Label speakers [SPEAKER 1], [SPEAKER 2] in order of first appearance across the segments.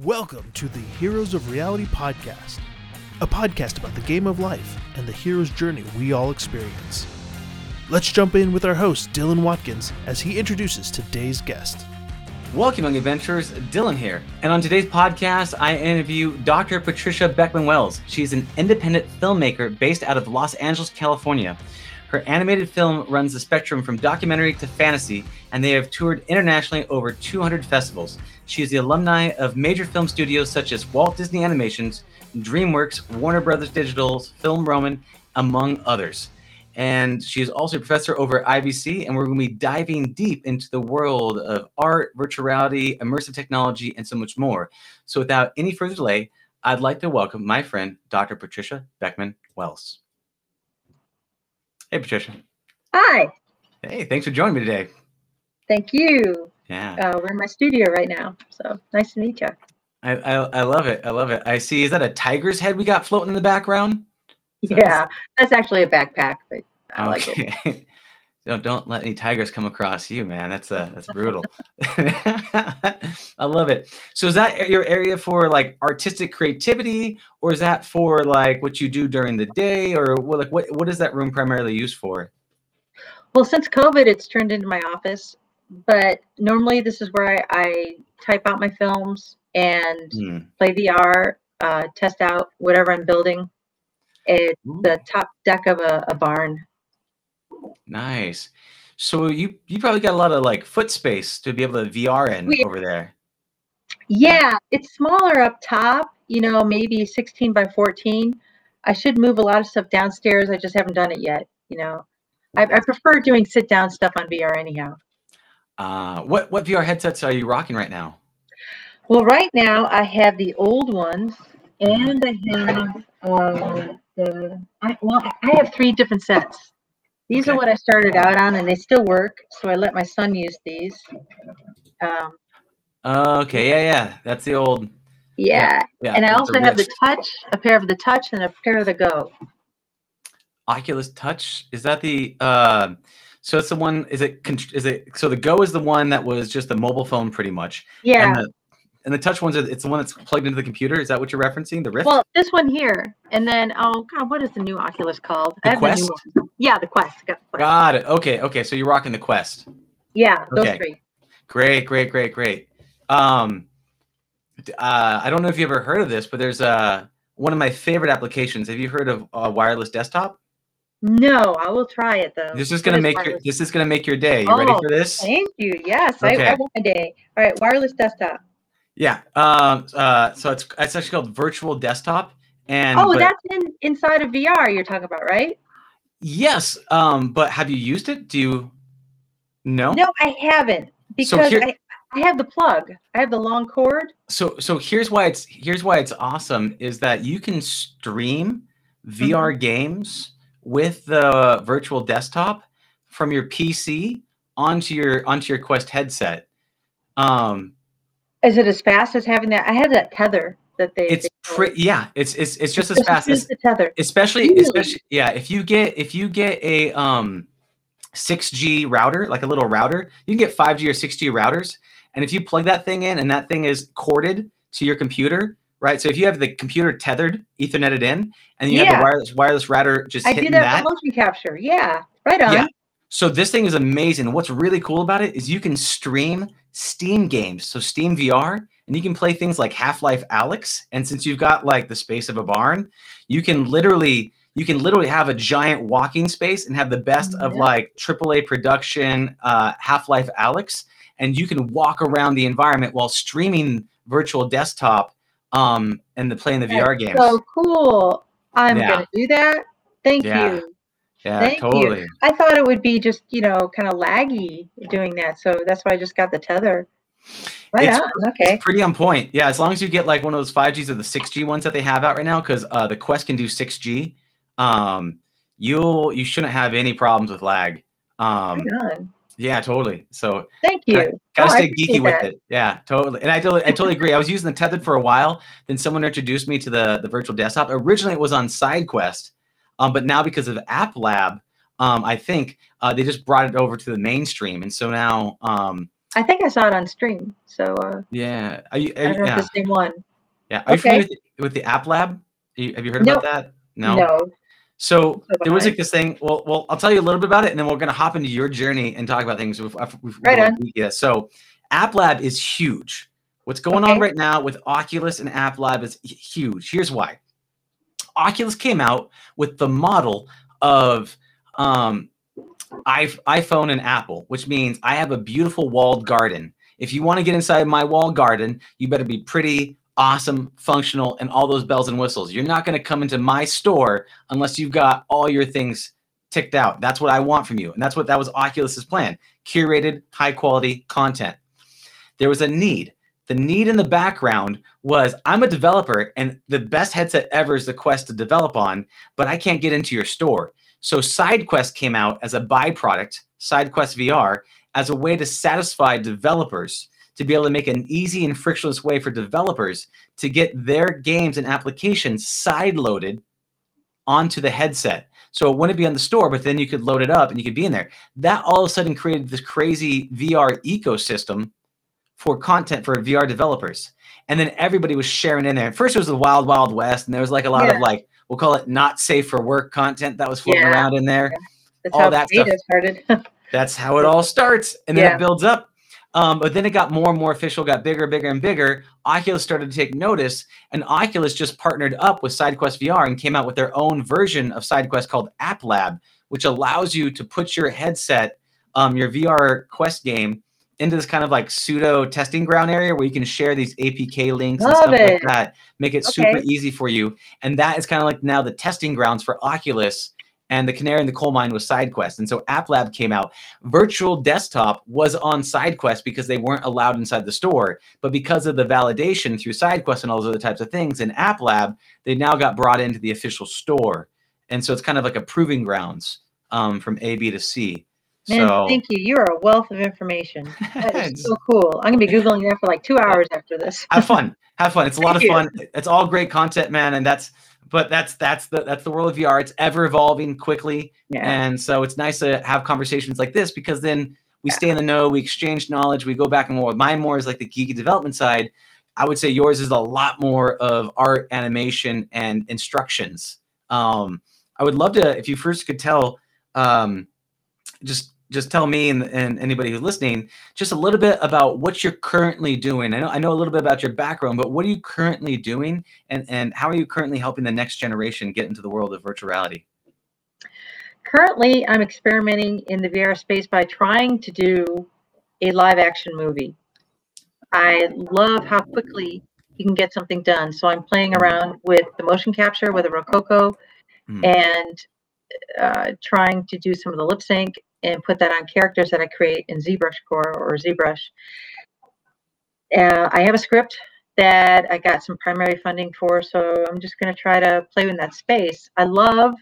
[SPEAKER 1] Welcome to the Heroes of Reality podcast, a podcast about the game of life and the hero's journey we all experience. Let's jump in with our host, Dylan Watkins, as he introduces today's guest.
[SPEAKER 2] Welcome, young adventurers. Dylan here. And on today's podcast, I interview Dr. Patricia Beckman Wells. She's an independent filmmaker based out of Los Angeles, California. Her animated film runs the spectrum from documentary to fantasy, and they have toured internationally over 200 festivals. She is the alumni of major film studios such as Walt Disney Animations, DreamWorks, Warner Brothers Digital's Film Roman, among others. And she is also a professor over at IVC, and we're going to be diving deep into the world of art, virtual reality, immersive technology, and so much more. So, without any further delay, I'd like to welcome my friend, Dr. Patricia Beckman Wells. Hey, Patricia.
[SPEAKER 3] Hi.
[SPEAKER 2] Hey, thanks for joining me today.
[SPEAKER 3] Thank you.
[SPEAKER 2] Yeah.
[SPEAKER 3] Uh, we're in my studio right now, so nice to meet you.
[SPEAKER 2] I, I, I love it. I love it. I see. Is that a tiger's head we got floating in the background?
[SPEAKER 3] Yeah, that's actually a backpack, but I like it.
[SPEAKER 2] Don't don't let any tigers come across you, man. That's uh that's brutal. I love it. So is that your area for like artistic creativity, or is that for like what you do during the day, or what like what what is that room primarily used for?
[SPEAKER 3] Well, since COVID, it's turned into my office, but normally this is where I, I type out my films and
[SPEAKER 2] Hmm.
[SPEAKER 3] play VR, uh, test out whatever I'm building. It's the top deck of a, a barn.
[SPEAKER 2] Nice. So you you probably got a lot of like foot space to be able to VR in
[SPEAKER 3] We-
[SPEAKER 2] over there.
[SPEAKER 3] Yeah, it's smaller up top, you know, maybe 16 by 14. I should move a lot of stuff downstairs. I just haven't done it yet, you know. I, I prefer doing sit down stuff on VR anyhow.
[SPEAKER 2] Uh, what what VR headsets are you rocking right now?
[SPEAKER 3] Well, right now I have the old ones and I have uh, the, I, well, I have three different sets. These are
[SPEAKER 2] Okay.
[SPEAKER 3] what I started out on and they still work. So I let my son use these. Um,
[SPEAKER 2] Okay, yeah, yeah, that's the old.
[SPEAKER 3] yeah.
[SPEAKER 2] Yeah,
[SPEAKER 3] And I
[SPEAKER 2] with
[SPEAKER 3] also have the
[SPEAKER 2] wrist.
[SPEAKER 3] touch, a pair of the touch and a pair of the go.
[SPEAKER 2] Oculus Touch. Is that the? Uh, so it's the one. Is it? con- Is it? So the Go is the one that was just a mobile phone, pretty much.
[SPEAKER 3] Yeah.
[SPEAKER 2] And the, and the Touch ones. are- It's the one that's plugged into the computer. Is that what you're referencing? The Rift.
[SPEAKER 3] Well, this one here, and then oh god, what is the new Oculus called?
[SPEAKER 2] The
[SPEAKER 3] I have the new
[SPEAKER 2] Quest?
[SPEAKER 3] Yeah, the Quest. Got the Quest.
[SPEAKER 2] Got it. Okay. Okay. So you're rocking the Quest.
[SPEAKER 3] Yeah, those
[SPEAKER 2] Okay.
[SPEAKER 3] three.
[SPEAKER 2] Great. Great. Great. Great. Um, uh, I don't know if you ever heard of this, but there's uh one of my favorite applications. Have you heard of uh, wireless desktop?
[SPEAKER 3] No, I will try it though.
[SPEAKER 2] This is gonna
[SPEAKER 3] is
[SPEAKER 2] make your this is gonna make your day. You ready
[SPEAKER 3] Oh,
[SPEAKER 2] for this?
[SPEAKER 3] Thank you. Yes, I, I want my day. All right, wireless desktop.
[SPEAKER 2] Yeah. Um. Uh. So it's it's actually called virtual desktop. And
[SPEAKER 3] oh,
[SPEAKER 2] but-
[SPEAKER 3] that's in inside of VR. You're talking about, right?
[SPEAKER 2] yes. Um. But have you used it? Do you? No.
[SPEAKER 3] No, I haven't
[SPEAKER 2] So
[SPEAKER 3] because
[SPEAKER 2] here-
[SPEAKER 3] I, I have the plug. I have the long cord.
[SPEAKER 2] So so here's why it's here's why it's awesome is that you can stream VR games with the virtual desktop from your PC onto your onto your Quest headset. Um.
[SPEAKER 3] Is it as fast as having that? I have that tether that they.
[SPEAKER 2] It's pretty. Yeah. It's it's it's just as fast as
[SPEAKER 3] the tether.
[SPEAKER 2] especially
[SPEAKER 3] Really?
[SPEAKER 2] especially yeah if you get if you get a um 6g router like a little router you can get 5g or 6g routers and if you plug that thing in and that thing is corded to your computer right so if you have the computer tethered etherneted in and you have
[SPEAKER 3] Yeah.
[SPEAKER 2] the wireless wireless router just
[SPEAKER 3] I
[SPEAKER 2] hitting
[SPEAKER 3] do that,
[SPEAKER 2] that
[SPEAKER 3] motion capture. Yeah, right on.
[SPEAKER 2] Yeah. so this thing is amazing. What's really cool about it is you can stream Steam games, so Steam VR, and you can play things like Half-Life Alyx. And since you've got like the space of a barn, you can literally you can literally have a giant walking space and have the best of like AAA production uh, Half-Life Alyx, and you can walk around the environment while streaming virtual desktop um, and the playing the VR games.
[SPEAKER 3] So cool. I'm
[SPEAKER 2] Yeah.
[SPEAKER 3] gonna do that. Thank
[SPEAKER 2] Yeah.
[SPEAKER 3] you.
[SPEAKER 2] Yeah,
[SPEAKER 3] thank you.
[SPEAKER 2] totally.
[SPEAKER 3] I thought it would be just, you know, kind of laggy doing that. So that's why I just got the tether. Right
[SPEAKER 2] It's-
[SPEAKER 3] on. Okay.
[SPEAKER 2] It's pretty on point. Yeah, as long as you get like one of those 5Gs or the 6G ones that they have out right now, because uh, the Quest can do 6G, um, you'll you shouldn't have any problems with lag. Um,
[SPEAKER 3] Right
[SPEAKER 2] yeah, totally. So
[SPEAKER 3] Thank
[SPEAKER 2] Gotta-
[SPEAKER 3] you.
[SPEAKER 2] gotta
[SPEAKER 3] Oh,
[SPEAKER 2] stay geeky with
[SPEAKER 3] that.
[SPEAKER 2] it. Yeah, totally. And I totally, I totally agree. I was using the tethered for a while. Then someone introduced me to the the virtual desktop. Originally, it was on SideQuest, um, but now because of App Lab, um, I think uh, they just brought it over to the mainstream. And so now, um,
[SPEAKER 3] I think I saw it on stream. So uh,
[SPEAKER 2] Yeah. Are you,
[SPEAKER 3] I
[SPEAKER 2] are
[SPEAKER 3] don't know
[SPEAKER 2] yeah.
[SPEAKER 3] if it's the same one.
[SPEAKER 2] Yeah. Are you familiar with, with the App Lab? You- have you heard about that?
[SPEAKER 3] No.
[SPEAKER 2] So
[SPEAKER 3] So
[SPEAKER 2] there was like this thing. Well, well, I'll tell you a little bit about it, and then we're gonna hop into your journey and talk about things. We've, we've,
[SPEAKER 3] Right on.
[SPEAKER 2] Yeah. So, App Lab is huge. What's going on right now with Oculus and App Lab is huge. Here's why. Oculus came out with the model of um, iPhone and Apple, which means I have a beautiful walled garden. If you want to get inside my walled garden, you better be pretty, awesome, functional, and all those bells and whistles. You're not going to come into my store unless you've got all your things ticked out. That's what I want from you. And that's what that was Oculus's plan. Curated, high quality content. There was a need. The need in the background was I'm a developer and the best headset ever is the Quest to develop on, but I can't get into your store. So SideQuest came out as a byproduct, SideQuest VR, as a way to satisfy developers to be able to make an easy and frictionless way for developers to get their games and applications side loaded onto the headset. So it wouldn't be on the store, but then you could load it up and you could be in there. That all of a sudden created this crazy VR ecosystem for content for VR developers. And then everybody was sharing in there. At first, it was the wild, wild west, and there was like a lot
[SPEAKER 3] Yeah.
[SPEAKER 2] of like, we'll call it not safe for work content that was floating
[SPEAKER 3] Yeah.
[SPEAKER 2] around in there.
[SPEAKER 3] That's
[SPEAKER 2] all
[SPEAKER 3] how
[SPEAKER 2] that stuff.
[SPEAKER 3] started.
[SPEAKER 2] That's how it all starts, and then
[SPEAKER 3] Yeah.
[SPEAKER 2] it builds up. Um, but then it got more and more official, got bigger, bigger, and bigger. Oculus started to take notice, and Oculus just partnered up with SideQuest VR and came out with their own version of SideQuest called App Lab, which allows you to put your headset, um, your VR Quest game, into this kind of like pseudo testing ground area where you can share these APK links and
[SPEAKER 3] Love
[SPEAKER 2] stuff like that. Make it super easy for you, and that is kind of like now the testing grounds for Oculus. And the canary in the coal mine was SideQuest, and so App Lab came out virtual desktop was on SideQuest because they weren't allowed inside the store. But because of the validation through SideQuest and all those other types of things in App Lab, they now got brought into the official store. And so it's kind of like a proving grounds um, from A, B to C.
[SPEAKER 3] Man,
[SPEAKER 2] so
[SPEAKER 3] thank you. You are a wealth of information. That is so cool. I'm gonna be googling that for like two hours after this.
[SPEAKER 2] have fun. Have fun. It's a lot of
[SPEAKER 3] Thank you.
[SPEAKER 2] fun. It's all great content, man. And that's but that's that's the that's the world of VR. It's ever evolving quickly.
[SPEAKER 3] Yeah.
[SPEAKER 2] And so it's nice to have conversations like this because then we stay in the know, we exchange knowledge, we go back and more. Mine more is like the geeky development side. I would say yours is a lot more of art, animation, and instructions. Um, I would love to, if you first could tell, um, just just tell me and, and anybody who's listening just a little bit about what you're currently doing. I know I know a little bit about your background, but what are you currently doing, and and how are you currently helping the next generation get into the world of virtual reality?
[SPEAKER 3] Currently, I'm experimenting in the VR space by trying to do a live action movie. I love how quickly you can get something done. So I'm playing around with the motion capture with a Rokoko
[SPEAKER 2] Mhm.
[SPEAKER 3] and uh, trying to do some of the lip sync and put that on characters that I create in ZBrush Core or ZBrush. Uh, I have a script that I got some primary funding for, so I'm just going to try to play in that space. I love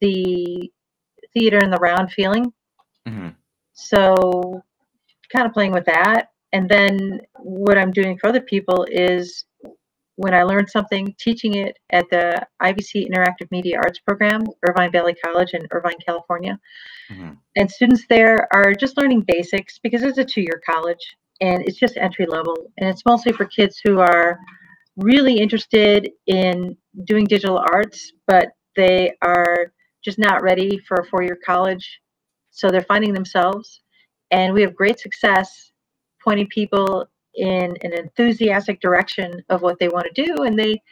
[SPEAKER 3] the theater in the round feeling.
[SPEAKER 2] Mhm.
[SPEAKER 3] So, kind of playing with that. And then what I'm doing for other people is when I learned something, teaching it at the IVC Interactive Media Arts Program, Irvine Valley College in Irvine, California.
[SPEAKER 2] Mhm.
[SPEAKER 3] And students there are just learning basics because it's a two year college and it's just entry level. And it's mostly for kids who are really interested in doing digital arts, but they are just not ready for a four year college. So they're finding themselves. And we have great success pointing people in an enthusiastic direction of what they want to do. And they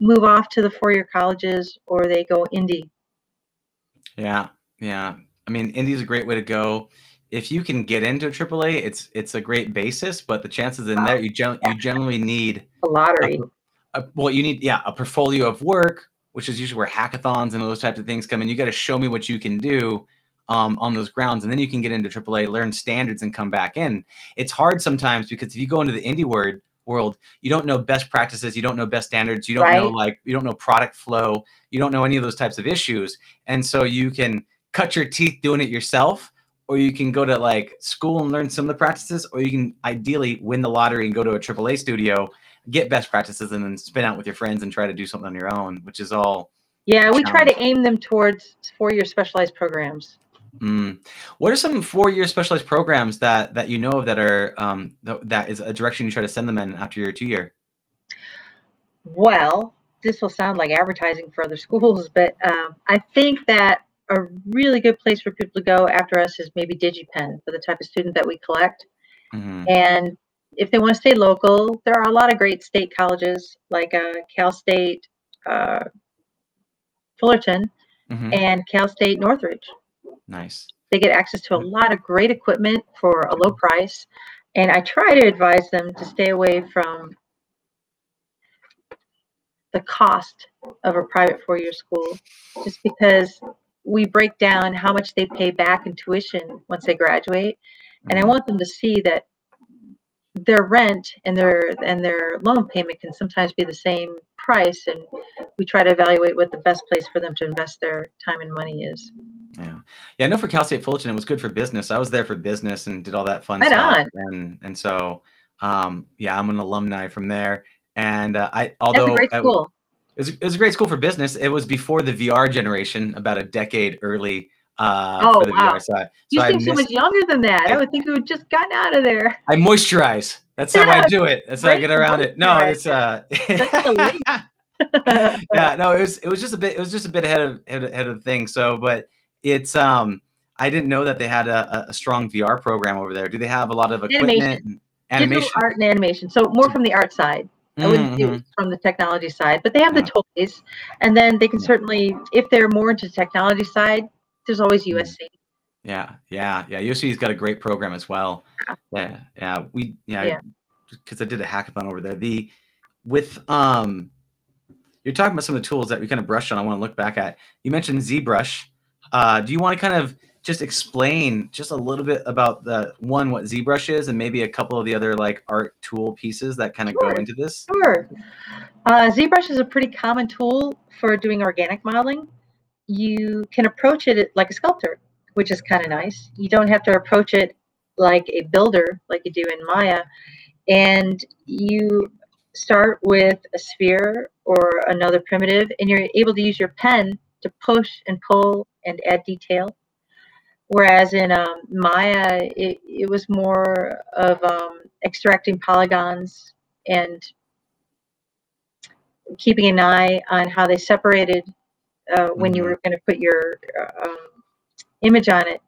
[SPEAKER 3] move off to the four year colleges or they go indie.
[SPEAKER 2] Yeah, yeah. I mean, indie is a great way to go. If you can get into AAA, it's it's a great basis, but the chances in there you gen- you generally need
[SPEAKER 3] A lottery.
[SPEAKER 2] a, well, you need yeah a portfolio of work, which is usually where hackathons and those types of things come in. You got to show me what you can do um, on those grounds, and then you can get into AAA, learn standards, and come back in. It's hard sometimes because if you go into the indie word world, you don't know best practices, you don't know best standards, you don't know like you don't know product flow, you don't know any of those types of issues, and so you can cut your teeth doing it yourself. Or you can go to like school and learn some of the practices, or you can ideally win the lottery and go to a AAA studio get best practices and then spin out with your friends and try to do something on your own, which is all
[SPEAKER 3] Yeah, we try to aim them towards four year specialized programs.
[SPEAKER 2] Mm. What are some four-year specialized programs that that you know of that are um, th- that is a direction you try to send them in after your two-year?
[SPEAKER 3] Well, this will sound like advertising for other schools, but um, I think that a really good place for people to go after us is maybe DigiPen for the type of student that we collect.
[SPEAKER 2] hmm
[SPEAKER 3] And if they want to stay local, there are a lot of great state colleges like uh, Cal State uh, Fullerton
[SPEAKER 2] hmm
[SPEAKER 3] and Cal State Northridge.
[SPEAKER 2] Nice.
[SPEAKER 3] They get access to a lot of great equipment for a low price. And I try to advise them to stay away from the cost of a private four year school just because we break down how much they pay back in tuition once they graduate. And I
[SPEAKER 2] Mhm.
[SPEAKER 3] want them to see that their rent and their and their loan payment can sometimes be the same price and we try to evaluate what the best place for them to invest their time and money is.
[SPEAKER 2] Yeah, yeah. I know for Cal State Fullerton, it was good for business. I was there for business and did all that fun
[SPEAKER 3] Right
[SPEAKER 2] stuff.
[SPEAKER 3] on.
[SPEAKER 2] And and so, um, yeah, I'm an alumni from there. And uh, I,
[SPEAKER 3] That's
[SPEAKER 2] although
[SPEAKER 3] a great
[SPEAKER 2] I-
[SPEAKER 3] school.
[SPEAKER 2] it was, it was a great school for business. It was before the VR generation, about a decade early uh,
[SPEAKER 3] Oh, wow.
[SPEAKER 2] Side.
[SPEAKER 3] You
[SPEAKER 2] I
[SPEAKER 3] seem so much younger than that. I
[SPEAKER 2] I-
[SPEAKER 3] would think you would just gotten out of there.
[SPEAKER 2] I moisturize. That's how I do it. That's how I get around it. No, it's uh, yeah, no, it was it was just a bit it was just a bit ahead of ahead of, things. So, but it's um, I didn't know that they had a, a- strong VR program over there. Do they have a lot of equipment
[SPEAKER 3] Animation.
[SPEAKER 2] and
[SPEAKER 3] Digital
[SPEAKER 2] animation?
[SPEAKER 3] art and animation. So more from the art side. I wouldn't do
[SPEAKER 2] Mhm,
[SPEAKER 3] it from the technology side, but they have the toys, and then they can
[SPEAKER 2] Yeah.
[SPEAKER 3] certainly, if they're more into the technology side, there's always
[SPEAKER 2] Mhm.
[SPEAKER 3] USC.
[SPEAKER 2] Yeah, yeah, yeah. USC's got a great program as well. Yeah, yeah. We yeah,
[SPEAKER 3] Yeah.
[SPEAKER 2] because I did a hackathon over there. The with um, you're talking about some of the tools that we kind of brushed on. I want to look back at. You mentioned ZBrush. Uh, do you want to kind of just explain just a little bit about the one what ZBrush is, and maybe a couple of the other like art tool pieces that kind of go into this?
[SPEAKER 3] Sure. Uh, ZBrush is a pretty common tool for doing organic modeling. You can approach it like a sculptor, which is kind of nice. You don't have to approach it like a builder, like you do in Maya. And you start with a sphere or another primitive, and you're able to use your pen to push and pull and add detail. Whereas in um, Maya, it, it was more of um, extracting polygons and keeping an eye on how they separated uh, when you
[SPEAKER 2] Mhm.
[SPEAKER 3] were going to put your uh, um, image on it.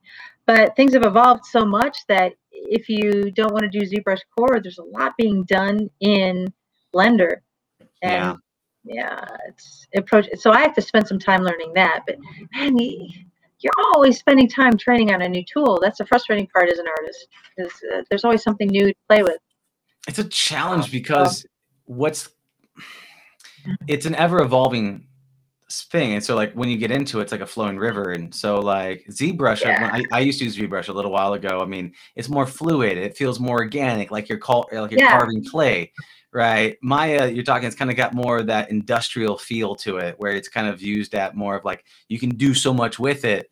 [SPEAKER 3] But things have evolved so much that if you don't want to do ZBrush Core, there's a lot being done in Blender.
[SPEAKER 2] Yeah.
[SPEAKER 3] And yeah, it's approach. So I have to spend some time learning that. But man, you're always spending time training on a new tool. That's the frustrating part as an artist, because uh, there's always something new to play with.
[SPEAKER 2] It's a challenge because what's it's an ever evolving thing. And so like when you get into it, it's like a flowing river. And so like ZBrush, I- when I, I used to use ZBrush a little while ago. I mean, it's more fluid. It feels more organic, like you're call, like you're
[SPEAKER 3] Yeah.
[SPEAKER 2] carving clay, right? Maya, you're talking, it's kind of got more of that industrial feel to it, where it's kind of used at more of like you can do so much with it,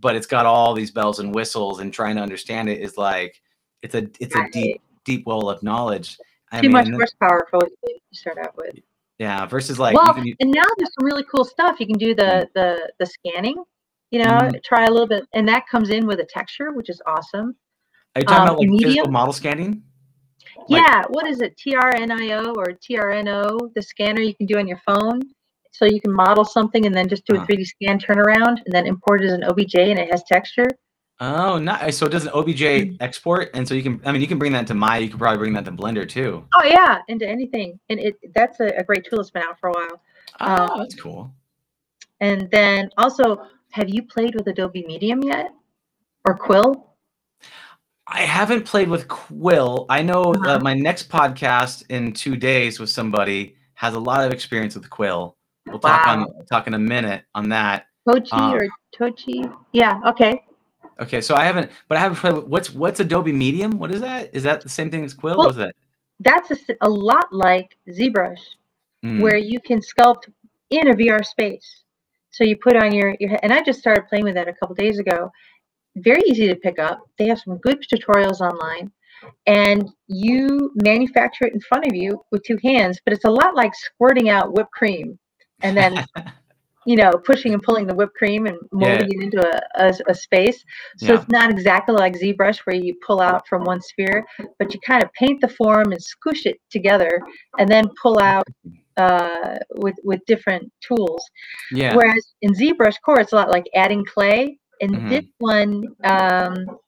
[SPEAKER 2] but it's got all these bells and whistles. And trying to understand it is like it's a it's a deep deep well of knowledge. I
[SPEAKER 3] Too much
[SPEAKER 2] mean,
[SPEAKER 3] horsepower for what you start out with.
[SPEAKER 2] Yeah, versus like
[SPEAKER 3] well,
[SPEAKER 2] can,
[SPEAKER 3] and now there's some really cool stuff. You can do the the the scanning. You know,
[SPEAKER 2] Mhm.
[SPEAKER 3] try a little bit, and that comes in with a texture, which is awesome.
[SPEAKER 2] are you talking
[SPEAKER 3] um,
[SPEAKER 2] about like
[SPEAKER 3] in
[SPEAKER 2] physical model scanning? Like-
[SPEAKER 3] yeah, what is it? TRNIO or TRNO? The scanner you can do on your phone, so you can model something and then just do a 3D scan turnaround, and then import it as an OBJ, and it has texture.
[SPEAKER 2] Oh, nice. So it does an OBJ
[SPEAKER 3] Mm.
[SPEAKER 2] export, and so you can. I mean, you can bring that to Maya. You can probably bring that to Blender too.
[SPEAKER 3] Oh yeah, into anything, and it that's a, a great tool that's been out for a while.
[SPEAKER 2] Oh,
[SPEAKER 3] Um,
[SPEAKER 2] that's cool.
[SPEAKER 3] And then also, have you played with Adobe Medium yet, or Quill?
[SPEAKER 2] I haven't played with Quill. I know
[SPEAKER 3] Uh-huh.
[SPEAKER 2] uh, my next podcast in two days with somebody has a lot of experience with Quill. We'll talk on talk in a minute on that.
[SPEAKER 3] Tochi
[SPEAKER 2] Uh,
[SPEAKER 3] or Tochi? Yeah. Okay.
[SPEAKER 2] Okay, so I haven't, but I haven't played. What's what's Adobe Medium? What is that? Is that the same thing as Quill?
[SPEAKER 3] Well,
[SPEAKER 2] that?
[SPEAKER 3] That's a lot like ZBrush,
[SPEAKER 2] Mm,
[SPEAKER 3] where you can sculpt in a VR space. So you put on your, your and I just started playing with that a couple days ago. Very easy to pick up. They have some good tutorials online, and you manufacture it in front of you with two hands. But it's a lot like squirting out whipped cream, and then you know, pushing and pulling the whipped cream and molding it into a, a, a space. So
[SPEAKER 2] Yeah.
[SPEAKER 3] it's not exactly like ZBrush where you pull out from one sphere, but you kind of paint the form and squish it together and then pull out uh, with with different tools.
[SPEAKER 2] Yeah.
[SPEAKER 3] Whereas in ZBrush Core, it's a lot like adding clay. And
[SPEAKER 2] Mhm.
[SPEAKER 3] this one, um,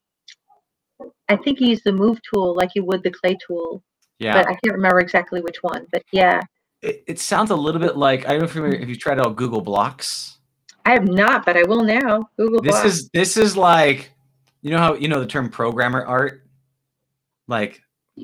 [SPEAKER 3] I think you use the move tool like you would the clay tool,
[SPEAKER 2] Yeah.
[SPEAKER 3] but I can't remember exactly which one. But yeah,
[SPEAKER 2] It, it sounds a little bit like I don't know if you if you tried out Google Blocks.
[SPEAKER 3] I have not, but I will now. Google
[SPEAKER 2] This
[SPEAKER 3] Blocks.
[SPEAKER 2] is this is like you know how you know the term programmer art? Like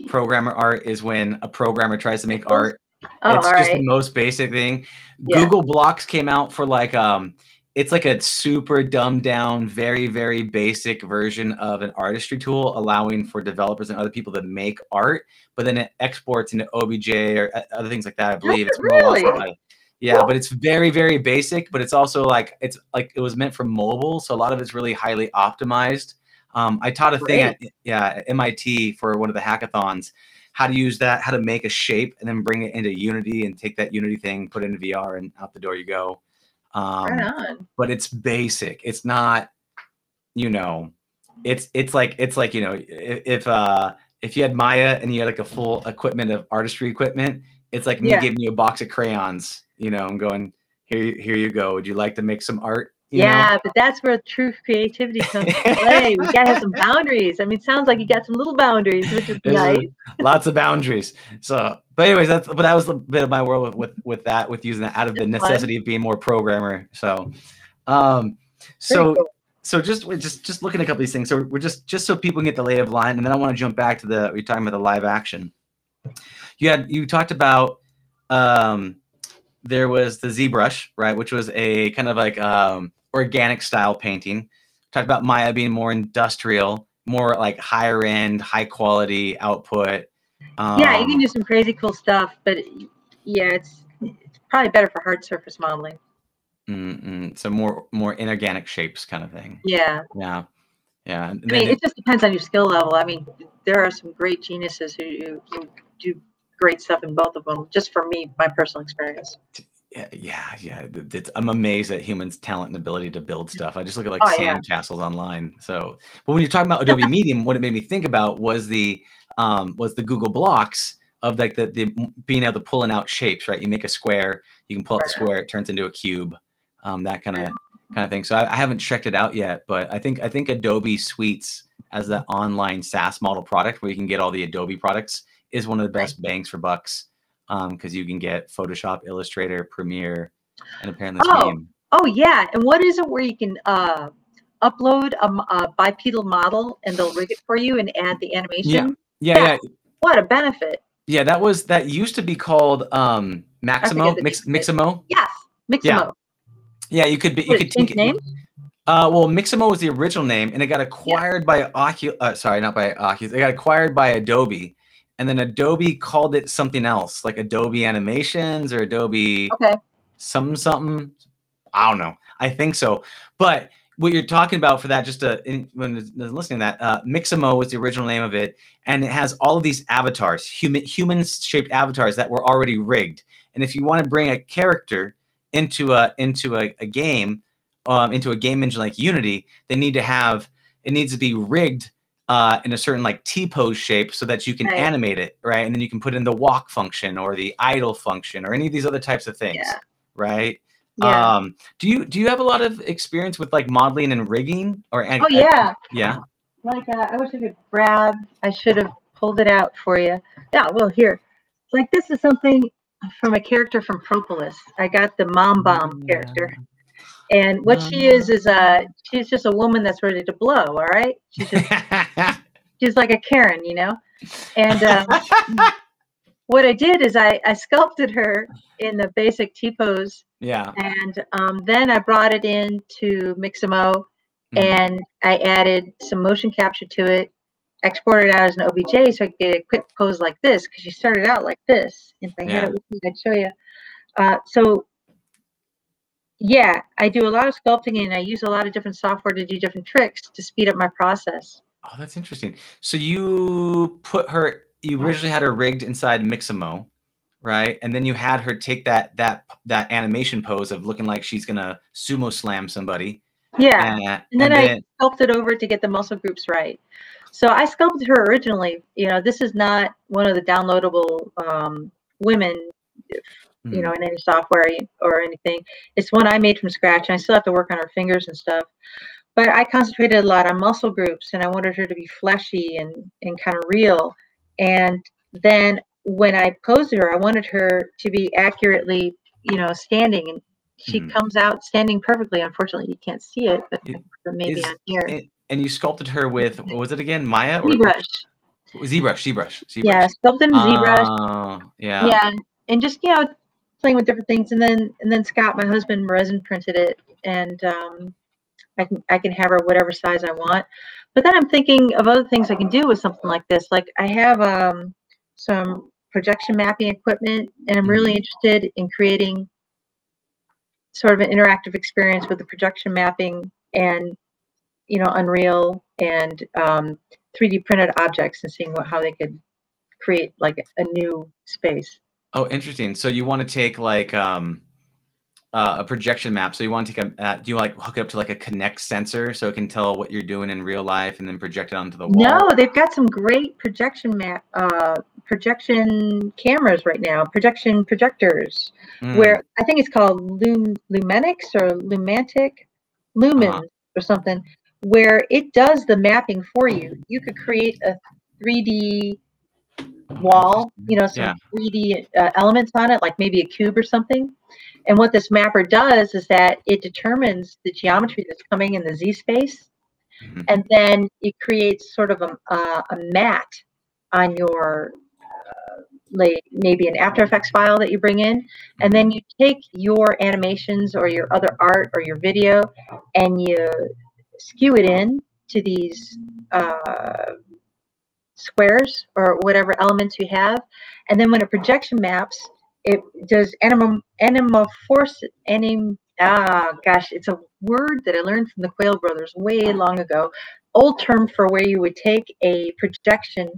[SPEAKER 2] programmer art is when a programmer tries to make
[SPEAKER 3] Oh,
[SPEAKER 2] art.
[SPEAKER 3] oh,
[SPEAKER 2] it's just
[SPEAKER 3] right.
[SPEAKER 2] the most basic thing.
[SPEAKER 3] Yeah.
[SPEAKER 2] Google Blocks came out for like um it's like a super dumbed down, very, very basic version of an artistry tool, allowing for developers and other people to make art, but then it exports into OBJ or other things like that. I believe it's
[SPEAKER 3] really?
[SPEAKER 2] like- yeah, but it's very, very basic, but it's also like it's like it was meant for mobile, so a lot of it's really highly optimized. Um, I taught a thing at yeah at MIT for one of the hackathons, how to use that, how to make a shape, and then bring it into Unity and take that Unity thing, put it into VR, and out the door you go. Um,
[SPEAKER 3] right on.
[SPEAKER 2] but it's basic. It's not, you know, it's it's like it's like you know if, if uh if you had Maya and you had like a full equipment of artistry equipment, it's like me
[SPEAKER 3] Yeah.
[SPEAKER 2] giving you a box of crayons. You know, I'm going here. Here you go. Would you like to make some art? You know?
[SPEAKER 3] Yeah, but that's where true creativity comes into play. We gotta have some boundaries. I mean, it sounds like you got some little boundaries, which is
[SPEAKER 2] There's a-
[SPEAKER 3] nice.
[SPEAKER 2] lots of boundaries. So, but anyways, that's but that was a bit of my world with with, with that, with using that out of the necessity of being more programmer. So, um, so
[SPEAKER 3] cool.
[SPEAKER 2] so just just just looking at a couple of these things. So we're just just so people can get the lay of line, and then I want to jump back to the we're talking about the live action. You had you talked about um, there was the ZBrush, right, which was a kind of like um, organic style painting. Talked about Maya being more industrial, more like higher end, high quality output. Um,
[SPEAKER 3] yeah, you can do some crazy cool stuff, but yeah, it's it's probably better for hard surface modeling.
[SPEAKER 2] mm, mm, so more more inorganic shapes, kind of thing.
[SPEAKER 3] Yeah,
[SPEAKER 2] Yeah, yeah. and
[SPEAKER 3] I mean,
[SPEAKER 2] then
[SPEAKER 3] it just depends on your skill level. I mean, there are some great geniuses who, who, who do great stuff in both of them. Just for me, my personal experience.
[SPEAKER 2] Yeah, yeah, yeah. it's- I'm amazed at humans' talent and ability to build stuff. I just look at like
[SPEAKER 3] Oh, yeah.
[SPEAKER 2] sand castles online. So, but when you're talking about Adobe Medium, what it made me think about was the um, was the Google Blocks of like the, the being able to pulling out shapes. Right, you make a square, you can pull out the square, it turns into a cube, um, that kind of kind of thing. So I, I haven't checked it out yet, but I think I think Adobe Suites as that online SaaS model product where you can get all the Adobe products is one of the
[SPEAKER 3] Right.
[SPEAKER 2] best bangs for bucks because you can get Photoshop, Illustrator, Premiere, and apparently
[SPEAKER 3] Oh. Oh yeah, and what is it where you can uh, upload a bipedal model and they'll rig it for you and add the animation?
[SPEAKER 2] Yeah, yeah,
[SPEAKER 3] What a benefit!
[SPEAKER 2] yeah. That was that used to be called um, Maximo, Mix,
[SPEAKER 3] name.
[SPEAKER 2] Miximo.
[SPEAKER 3] Yes, Mixamo.
[SPEAKER 2] Yeah, Yeah, you could be. You
[SPEAKER 3] What,
[SPEAKER 2] could take
[SPEAKER 3] names?
[SPEAKER 2] Uh, well, Mixamo was the original name, and it got acquired by Oculus. Uh, sorry, not by Oculus. It got acquired by Adobe, and then Adobe called it something else, like Adobe Animations or Adobe
[SPEAKER 3] Okay.
[SPEAKER 2] some something. I don't know. I think so. But what you're talking about for that, just to, in, when listening to that, uh, Mixamo was the original name of it, and it has all of these avatars, human human shaped avatars that were already rigged. And if you want to bring a character into a into a, a game, um, into a game engine like Unity, they need to have it needs to be rigged uh, in a certain like T pose shape so that you can
[SPEAKER 3] Right.
[SPEAKER 2] animate it, right? And then you can put in the walk function or the idle function or any of these other types of things,
[SPEAKER 3] Yeah.
[SPEAKER 2] right?
[SPEAKER 3] Yeah.
[SPEAKER 2] Um, do you do you have a lot of experience with like modeling and rigging or and-
[SPEAKER 3] oh yeah.
[SPEAKER 2] yeah
[SPEAKER 3] Like uh, I wish I could grab. I should have pulled it out for you. Yeah. Well, here. Like this is something from a character from Propolis. I got the Mom Bomb character. And what she is is uh she's just a woman that's ready to blow, all right? She's just she's like a Karen, you know? And uh, what I did is I, I sculpted her in the basic T pose
[SPEAKER 2] yeah
[SPEAKER 3] and um, then I brought it into Mixamo
[SPEAKER 2] Mhm.
[SPEAKER 3] and I added some motion capture to it, exported it out as an OBJ so I could get a quick pose like this because she started out like this. If I had
[SPEAKER 2] Yeah.
[SPEAKER 3] it with me, I'd show you. Uh, so yeah, I do a lot of sculpting and I use a lot of different software to do different tricks to speed up my process.
[SPEAKER 2] oh that's interesting so you put her you originally had her rigged inside mixamo right? And then you had her take that that that animation pose of looking like she's gonna sumo slam somebody.
[SPEAKER 3] Yeah.
[SPEAKER 2] Uh,
[SPEAKER 3] And then
[SPEAKER 2] and
[SPEAKER 3] I
[SPEAKER 2] then-
[SPEAKER 3] sculpted over to get the muscle groups right. So I sculpted her originally. You know, this is not one of the downloadable um, women, you
[SPEAKER 2] Mhm.
[SPEAKER 3] know, in any software or anything. It's one I made from scratch, and I still have to work on her fingers and stuff. But I concentrated a lot on muscle groups, and I wanted her to be fleshy and and kind of real. And then when I posed her, I wanted her to be accurately, you know, standing, and she
[SPEAKER 2] Mhm.
[SPEAKER 3] comes out standing perfectly. Unfortunately, you can't see it, but,
[SPEAKER 2] It-
[SPEAKER 3] but maybe on here.
[SPEAKER 2] and, and you sculpted her with what was it again? Maya or
[SPEAKER 3] ZBrush.
[SPEAKER 2] ZBrush, ZBrush, ZBrush.
[SPEAKER 3] Yeah, sculpted in ZBrush.
[SPEAKER 2] Oh, yeah.
[SPEAKER 3] yeah, and just you know, playing with different things, and then and then Scott, my husband, resin printed it, and um, I can I can have her whatever size I want. But then I'm thinking of other things I can do with something like this. Like I have um, some projection mapping equipment, and I'm really interested in creating sort of an interactive experience with the projection mapping and you know Unreal and um, 3D printed objects and seeing what how they could create like a new space.
[SPEAKER 2] Oh, interesting. So you want to take like um uh, a projection map. So you want to take a uh, do you like hook it up to like a Kinect sensor so it can tell what you're doing in real life and then project it onto the wall?
[SPEAKER 3] No, they've got some great projection map uh, projection cameras right now, projection projectors.
[SPEAKER 2] Mm,
[SPEAKER 3] Where I think it's called Lum- Lumenix or Lumantic, Lumen
[SPEAKER 2] Uh-huh.
[SPEAKER 3] or something, where it does the mapping for you. You could create a 3D wall, you know, some
[SPEAKER 2] Yeah.
[SPEAKER 3] 3D uh, elements on it, like maybe a cube or something. And what this mapper does is that it determines the geometry that's coming in the Z space,
[SPEAKER 2] Mhm.
[SPEAKER 3] and then it creates sort of a, uh, a mat on your, uh, like maybe an After Effects file that you bring in, and then you take your animations or your other art or your video, and you skew it in to these uh, squares or whatever elements you have, and then when a projection maps, it does anima animorphos anim ah gosh, it's a word that I learned from the Quay brothers way long ago. Old term for where you would take a projection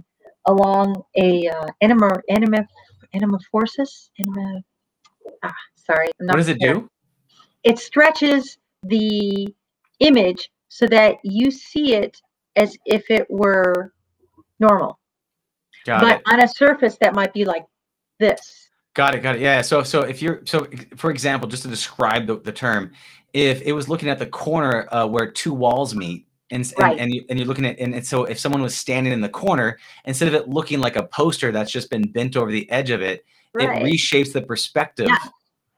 [SPEAKER 3] along a uh, anima anima animorphosis anima. Ah, sorry,
[SPEAKER 2] What does it do?
[SPEAKER 3] it stretches the image so that you see it as if it were normal,
[SPEAKER 2] Got
[SPEAKER 3] but
[SPEAKER 2] it.
[SPEAKER 3] on a surface that might be like this.
[SPEAKER 2] Got it. Got it. Yeah. So, so if you're, so for example, just to describe the, the term, if it was looking at the corner uh, where two walls meet, and and,
[SPEAKER 3] Right.
[SPEAKER 2] and, you, and you're looking at, and, and so if someone was standing in the corner, instead of it looking like a poster that's just been bent over the edge of it,
[SPEAKER 3] Right.
[SPEAKER 2] it reshapes the perspective
[SPEAKER 3] Yeah.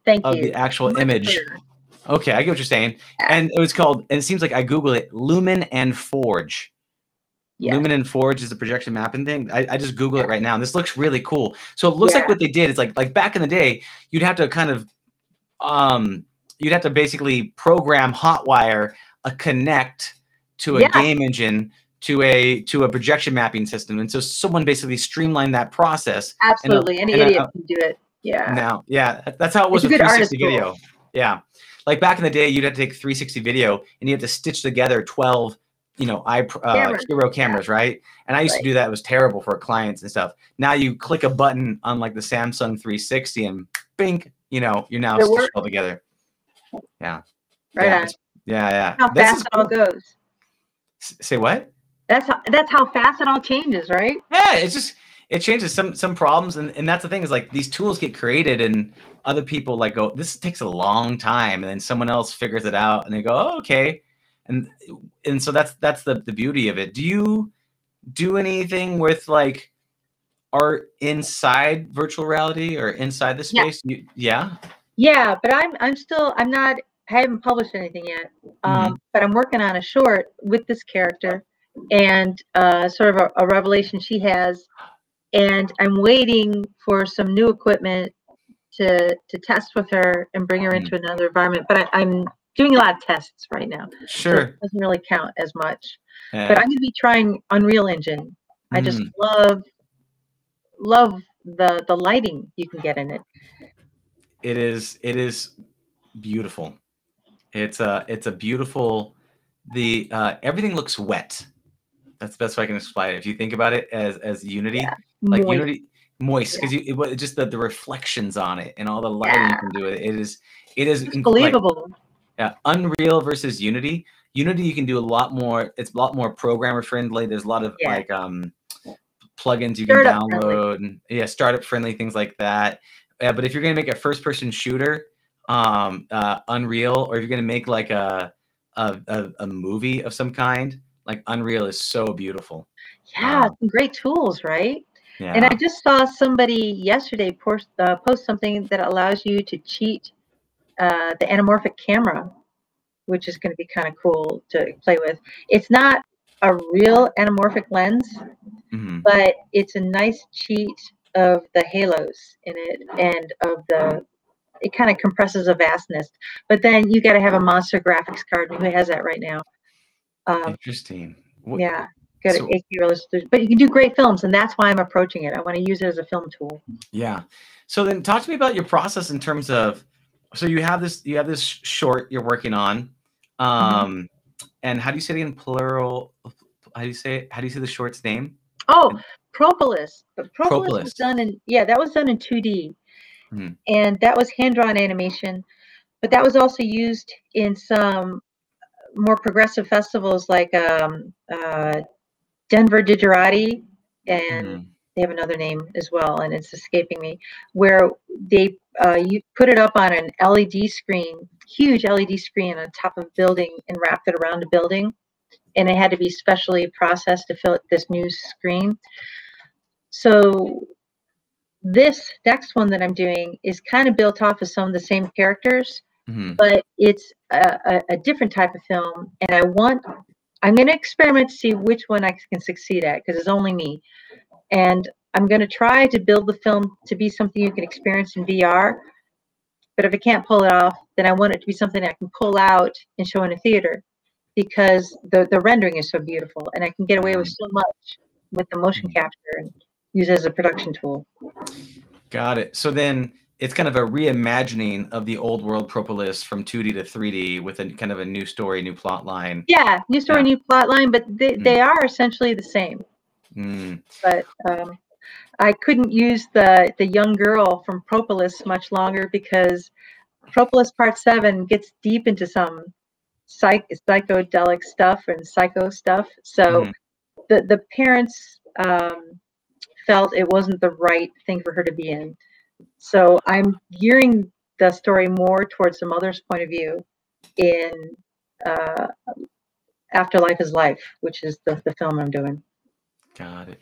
[SPEAKER 3] Thank
[SPEAKER 2] of
[SPEAKER 3] you.
[SPEAKER 2] the actual
[SPEAKER 3] Much
[SPEAKER 2] image.
[SPEAKER 3] clearer.
[SPEAKER 2] Okay, I get what you're saying. And it was called, and it seems like I Google it, Lumen and Forge.
[SPEAKER 3] Yeah.
[SPEAKER 2] Lumen and Forge is the projection mapping thing. I, I just Google it right now, and this looks really cool. So it looks like what they did is like like back in the day, you'd have to kind of um you'd have to basically program hotwire a Kinect to a
[SPEAKER 3] Yeah.
[SPEAKER 2] game engine to a to a projection mapping system. And so someone basically streamlined that process.
[SPEAKER 3] Absolutely. Any
[SPEAKER 2] and a-
[SPEAKER 3] idiot can do it. Yeah.
[SPEAKER 2] Now, yeah, that's how it was
[SPEAKER 3] It's
[SPEAKER 2] with
[SPEAKER 3] good artist
[SPEAKER 2] 360
[SPEAKER 3] tool.
[SPEAKER 2] video. Yeah. Like back in the day, you'd have to take 360 video and you had to stitch together 12, you know, i uh,
[SPEAKER 3] Cameras.
[SPEAKER 2] hero cameras, right? And I used to do that. It was terrible for clients and stuff. Now you click a button on like the Samsung 360 and bing, you know, you're now stitched all together. Yeah.
[SPEAKER 3] Right
[SPEAKER 2] yeah, yeah, yeah.
[SPEAKER 3] How
[SPEAKER 2] This
[SPEAKER 3] fast
[SPEAKER 2] is
[SPEAKER 3] it all goes.
[SPEAKER 2] S- Say what?
[SPEAKER 3] That's how, that's how fast it all changes, right?
[SPEAKER 2] Yeah, it's just it changes some some problems, and, and that's the thing is like these tools get created, and other people like go, this takes a long time, and then someone else figures it out, and they go, oh, okay, and and so that's that's the the beauty of it. Do you do anything with like art inside virtual reality or inside the
[SPEAKER 3] Yeah.
[SPEAKER 2] space? You, yeah.
[SPEAKER 3] Yeah, but I'm I'm still I'm not I haven't published anything yet. Um, but I'm working on a short with this character and uh, sort of a, a revelation she has, and I'm waiting for some new equipment to to test with her and bring her
[SPEAKER 2] Mhm.
[SPEAKER 3] into another environment. But I, I'm doing a lot of tests right now. so
[SPEAKER 2] Sure.
[SPEAKER 3] it doesn't really count as much.
[SPEAKER 2] Yeah.
[SPEAKER 3] But I'm going to be trying Unreal Engine. I just
[SPEAKER 2] Mm.
[SPEAKER 3] love love the the lighting you can get in it.
[SPEAKER 2] it is it is beautiful it's a it's a beautiful the uh everything looks wet that's the best way i can explain it if you think about it as as unity
[SPEAKER 3] Yeah.
[SPEAKER 2] like
[SPEAKER 3] Moist.
[SPEAKER 2] unity moist because you it, just the, the reflections on it and all the lighting
[SPEAKER 3] Yeah.
[SPEAKER 2] you can do it. It is it is inc- like,
[SPEAKER 3] believable.
[SPEAKER 2] Yeah, Unreal versus Unity. Unity you can do a lot more. It's a lot more programmer friendly. There's a lot of
[SPEAKER 3] Yeah.
[SPEAKER 2] like um plugins you can
[SPEAKER 3] Startup friendly.
[SPEAKER 2] download and yeah, startup friendly things like that. Yeah, but if you're gonna make a first person shooter, um, uh, Unreal, or if you're gonna make like a a, a a movie of some kind, like Unreal is so beautiful.
[SPEAKER 3] Yeah,
[SPEAKER 2] um,
[SPEAKER 3] some great tools, right?
[SPEAKER 2] Yeah.
[SPEAKER 3] And I just saw somebody yesterday post, uh, post something that allows you to cheat uh, the anamorphic camera, which is going to be kind of cool to play with. It's not a real anamorphic lens,
[SPEAKER 2] Mhm.
[SPEAKER 3] but it's a nice cheat of the halos in it and of the. It kind of compresses a vastness, but then you got to have a monster graphics card. and Who has that right now? Um,
[SPEAKER 2] Interesting. What-
[SPEAKER 3] yeah, good
[SPEAKER 2] so-
[SPEAKER 3] but you can do great films, and that's why I'm approaching it. I want to use it as a film tool.
[SPEAKER 2] Yeah. So then talk to me about your process in terms of so you have this you have this short you're working on.
[SPEAKER 3] Mm-hmm.
[SPEAKER 2] Um and how do you say it in plural how do you say it? How do you say the short's name?
[SPEAKER 3] Oh, Propolis. But Propolis,
[SPEAKER 2] Propolis.
[SPEAKER 3] was done in yeah, that was done in 2D,
[SPEAKER 2] Mhm.
[SPEAKER 3] and that was hand drawn animation, but that was also used in some more progressive festivals like um, uh, Denver Digerati, and
[SPEAKER 2] Mhm.
[SPEAKER 3] they have another name as well, and it's escaping me, where they uh, you put it up on an LED screen, huge LED screen on top of a building, and wrapped it around a building, and it had to be specially processed to fill this new screen. So this next one that I'm doing is kind of built off of some of the same characters,
[SPEAKER 2] Mhm.
[SPEAKER 3] but it's a, a, a different type of film, and I want I'm going to experiment to see which one I can succeed at because it's only me, and I'm going to try to build the film to be something you can experience in VR. But if I can't pull it off, then I want it to be something I can pull out and show in a theater because the, the rendering is so beautiful and I can get away with so much with the motion capture and use it as a production tool.
[SPEAKER 2] Got it. So then it's kind of a reimagining of the old world Propolis from 2D to 3D with a kind of a new story, new plot line.
[SPEAKER 3] Yeah, new story,
[SPEAKER 2] Yeah.
[SPEAKER 3] new plot line, but they,
[SPEAKER 2] Mm.
[SPEAKER 3] they are essentially the same.
[SPEAKER 2] Mm.
[SPEAKER 3] But um, I couldn't use the the young girl from Propolis much longer because Propolis Part Seven gets deep into some psych psychedelic stuff and psycho stuff. So
[SPEAKER 2] Mhm.
[SPEAKER 3] the the parents um, felt it wasn't the right thing for her to be in. So I'm gearing the story more towards the mother's point of view in uh, Afterlife is Life, which is the, the film I'm doing.
[SPEAKER 2] Got it.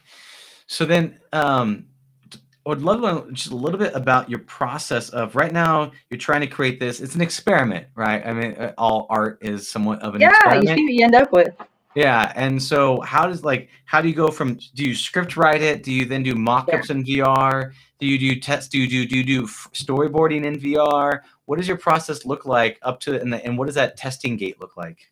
[SPEAKER 2] So then, um, I would love to know just a little bit about your process of right now. You're trying to create this. It's an experiment, right? I mean, uh, all art is somewhat of an
[SPEAKER 3] Yeah, you
[SPEAKER 2] experiment.
[SPEAKER 3] see what you end up with.
[SPEAKER 2] Yeah, and so how does like how do you go from do you script write it? Do you then do mock-ups in VR? Do you do test? Do you do do you do storyboarding in VR? What does your process look like up to and the, and what does that testing gate look like?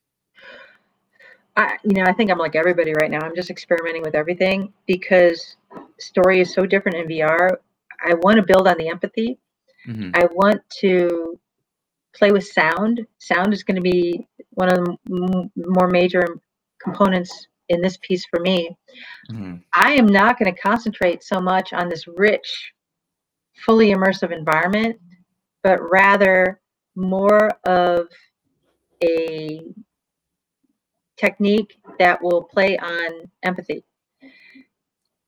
[SPEAKER 3] I, you know, I think I'm like everybody right now. I'm just experimenting with everything because story is so different in VR. I want to build on the empathy.
[SPEAKER 2] Mhm.
[SPEAKER 3] I want to play with sound. Sound is going to be one of the m- more major components in this piece for me.
[SPEAKER 2] Mhm.
[SPEAKER 3] I am not going to concentrate so much on this rich, fully immersive environment, but rather more of a technique that will play on empathy.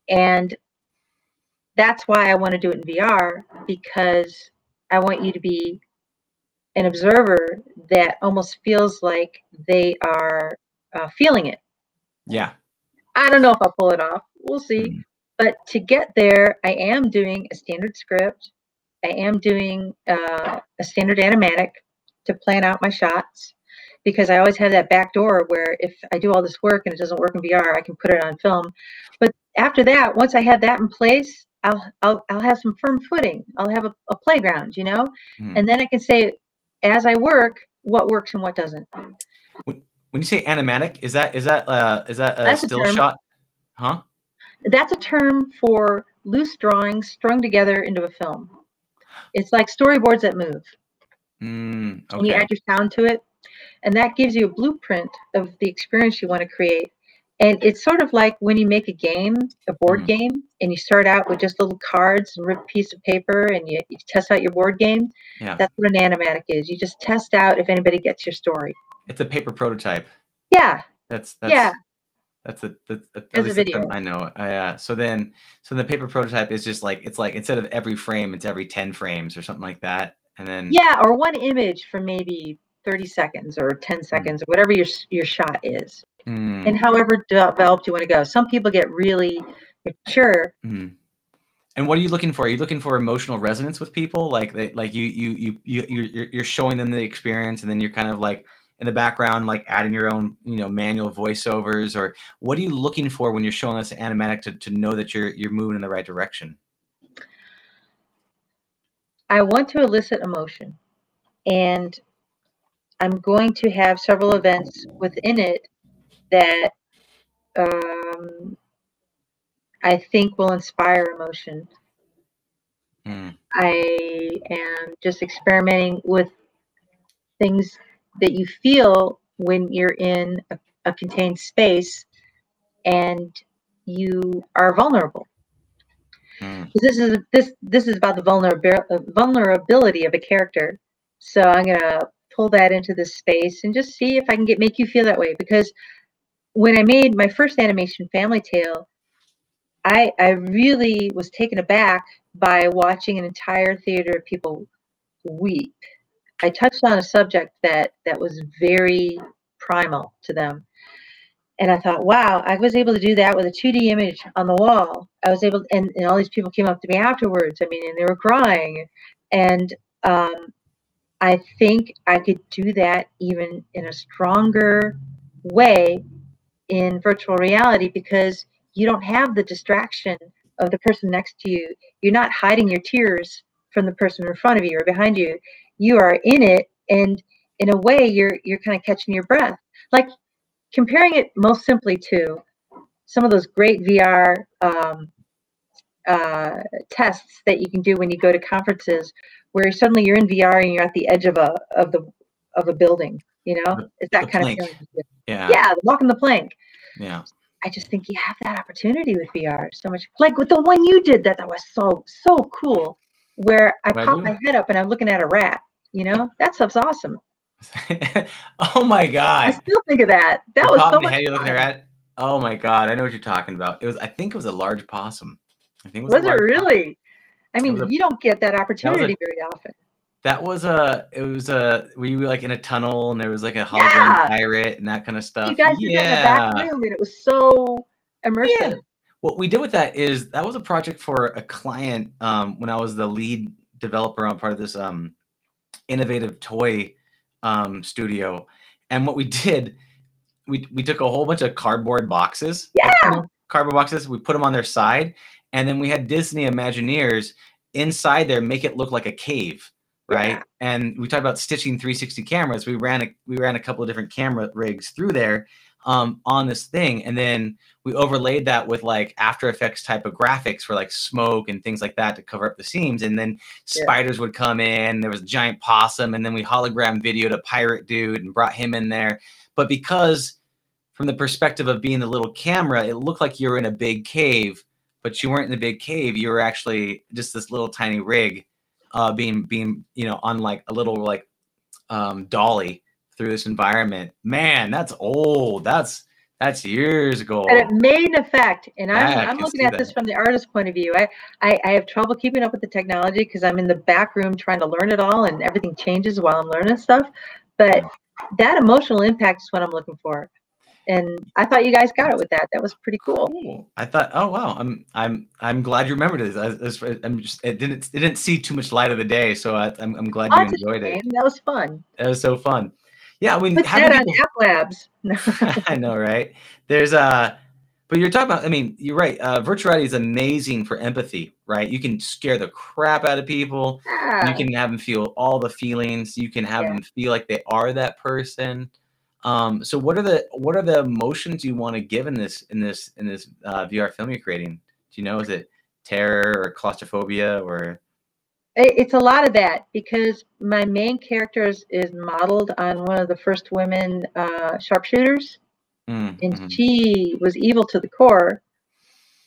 [SPEAKER 3] And that's why I want to do it in VR because I want you to be an observer that almost feels like they are uh, feeling it.
[SPEAKER 2] Yeah.
[SPEAKER 3] I don't know if I'll pull it off. We'll see.
[SPEAKER 2] Mhm.
[SPEAKER 3] But to get there, I am doing a standard script. I am doing uh, a standard animatic to plan out my shots because I always have that back door where if I do all this work and it doesn't work in VR, I can put it on film. But after that, once I have that in place, I'll I'll, I'll have some firm footing. I'll have a, a playground, you know,
[SPEAKER 2] Mhm.
[SPEAKER 3] and then I can say, as I work, what works and what doesn't.
[SPEAKER 2] When you say animatic, is that is that uh is that a
[SPEAKER 3] That's
[SPEAKER 2] still
[SPEAKER 3] term.
[SPEAKER 2] shot? Huh?
[SPEAKER 3] That's a term for loose drawings strung together into a film. It's like storyboards that move.
[SPEAKER 2] Mm,
[SPEAKER 3] and you add your sound to it and that gives you a blueprint of the experience you want to create And it's sort of like when you make a game, a board
[SPEAKER 2] Mhm.
[SPEAKER 3] game, and you start out with just little cards and rip piece of paper and you, you test out your board game.
[SPEAKER 2] Yeah.
[SPEAKER 3] That's what an animatic is. You just test out if anybody gets your story.
[SPEAKER 2] It's a paper prototype.
[SPEAKER 3] Yeah,
[SPEAKER 2] That's that's
[SPEAKER 3] yeah.
[SPEAKER 2] that's a that's a, at
[SPEAKER 3] As a
[SPEAKER 2] least that's
[SPEAKER 3] video.
[SPEAKER 2] I know. Uh, yeah. So then so the paper prototype is just like it's like instead of every frame, it's every ten frames or something like that. And then
[SPEAKER 3] Yeah, or one image for maybe 30 seconds or 10 seconds or whatever your your shot is.
[SPEAKER 2] Mm,
[SPEAKER 3] And however developed you want to go. Some people get really mature.
[SPEAKER 2] mm. And what are you looking for? Are you looking for emotional resonance with people? Like they, like you you you you you're, you're- you're showing them the experience, and then you're kind of like in the background, like adding your own you know manual voiceovers, or what are you looking for when you're showing us animatic to, to know that you're you're moving in the right direction?
[SPEAKER 3] I want to elicit emotion. And I'm going to have several events within it that um, I think will inspire emotion.
[SPEAKER 2] Mm,
[SPEAKER 3] I am just experimenting with things that you feel when you're in a, a contained space and you are vulnerable.
[SPEAKER 2] mm,
[SPEAKER 3] This is this this is about the vulnerabil- uh, vulnerability of a character. So I'm gonna pull that into this space and just see if I can get make you feel that way. Because when I made my first animation, Family Tale, I I really was taken aback by watching an entire theater of people weep. I touched on a subject that that was very primal to them. And I thought, wow, I was able to do that with a 2D image on the wall. I was able, and, and all these people came up to me afterwards. I mean, and they were crying. And um, I think I could do that even in a stronger way in virtual reality because you don't have the distraction of the person next to you. You're not hiding your tears from the person in front of you or behind you. You are in it, and in a way, you're you're kind of catching your breath. Like comparing it most simply to some of those great VR um, uh, tests that you can do when you go to conferences, where suddenly you're in VR and you're at the edge of a of the of a building. You know, it's that kind
[SPEAKER 2] plank.
[SPEAKER 3] of feeling.
[SPEAKER 2] yeah.
[SPEAKER 3] Yeah, walking the plank.
[SPEAKER 2] Yeah.
[SPEAKER 3] I just think you have that opportunity with VR so much. Like with the one you did, that that was so so cool. Where I
[SPEAKER 2] What'd I
[SPEAKER 3] popped my head up and I'm looking at a rat. You know, that stuff's awesome.
[SPEAKER 2] oh my god!
[SPEAKER 3] I still think of that. That
[SPEAKER 2] The
[SPEAKER 3] was so much
[SPEAKER 2] head you're looking at. Oh my god, I know what you're talking about. It was I think it was a large possum. I think it was,
[SPEAKER 3] Was
[SPEAKER 2] a
[SPEAKER 3] it really? I mean,
[SPEAKER 2] a-
[SPEAKER 3] you don't get that opportunity very often.
[SPEAKER 2] That was a it was a We were like in a tunnel and there was like a hologram
[SPEAKER 3] Yeah.
[SPEAKER 2] pirate and that kind of stuff.
[SPEAKER 3] You guys did that in the back room, and it was so immersive.
[SPEAKER 2] Yeah. What we did with that is that was a project for a client um, when I was the lead developer on part of this um, innovative toy um, studio. And what we did, we, we took a whole bunch of cardboard boxes, like, you know, cardboard boxes, we put them on their side, and then we had Disney Imagineers inside there make it look like a cave. Right.
[SPEAKER 3] Yeah.
[SPEAKER 2] And we talked about stitching 360 cameras. We ran a we ran a couple of different camera rigs through there um, on this thing, and then we overlaid that with like After Effects type of graphics for like smoke and things like that to cover up the seams. And then
[SPEAKER 3] Yeah.
[SPEAKER 2] spiders would come in. There was a giant possum, and then we hologram videoed a pirate dude and brought him in there. But because from the perspective of being the little camera, it looked like you were in a big cave, but you weren't in the big cave. You were actually just this little tiny rig, uh, being being you know on like a little like um, dolly through this environment. Man, that's old. That's that's years ago.
[SPEAKER 3] And it made an effect. And I'm, I'm looking at this from the artist's point of view. I, I, I have trouble keeping up with the technology because I'm in the back room trying to learn it all and everything changes while I'm learning stuff. But that emotional impact is what I'm looking for. And I thought you guys got it with that. That was pretty cool.
[SPEAKER 2] Cool. I thought, oh wow, I'm I'm I'm glad you remembered this. I, I'm just it didn't it didn't see too much light of the day, so I, I'm I'm glad you enjoyed it.
[SPEAKER 3] That was fun.
[SPEAKER 2] That was so fun. Yeah, I mean,
[SPEAKER 3] Put that on
[SPEAKER 2] people-
[SPEAKER 3] App Labs.
[SPEAKER 2] I know, right? There's uh but you're talking about, I mean, you're right. Uh, virtual reality is amazing for empathy, right? You can scare the crap out of people. You can have them feel all the feelings. You can have
[SPEAKER 3] Yeah.
[SPEAKER 2] them feel like they are that person. Um, so what are the what are the emotions you want to give in this in this in this uh, VR film you're creating? Do you know? Is it terror or claustrophobia or
[SPEAKER 3] It's a lot of that because my main character is, is modeled on one of the first women uh, sharpshooters
[SPEAKER 2] Mm,
[SPEAKER 3] and
[SPEAKER 2] mhm.
[SPEAKER 3] she was evil to the core.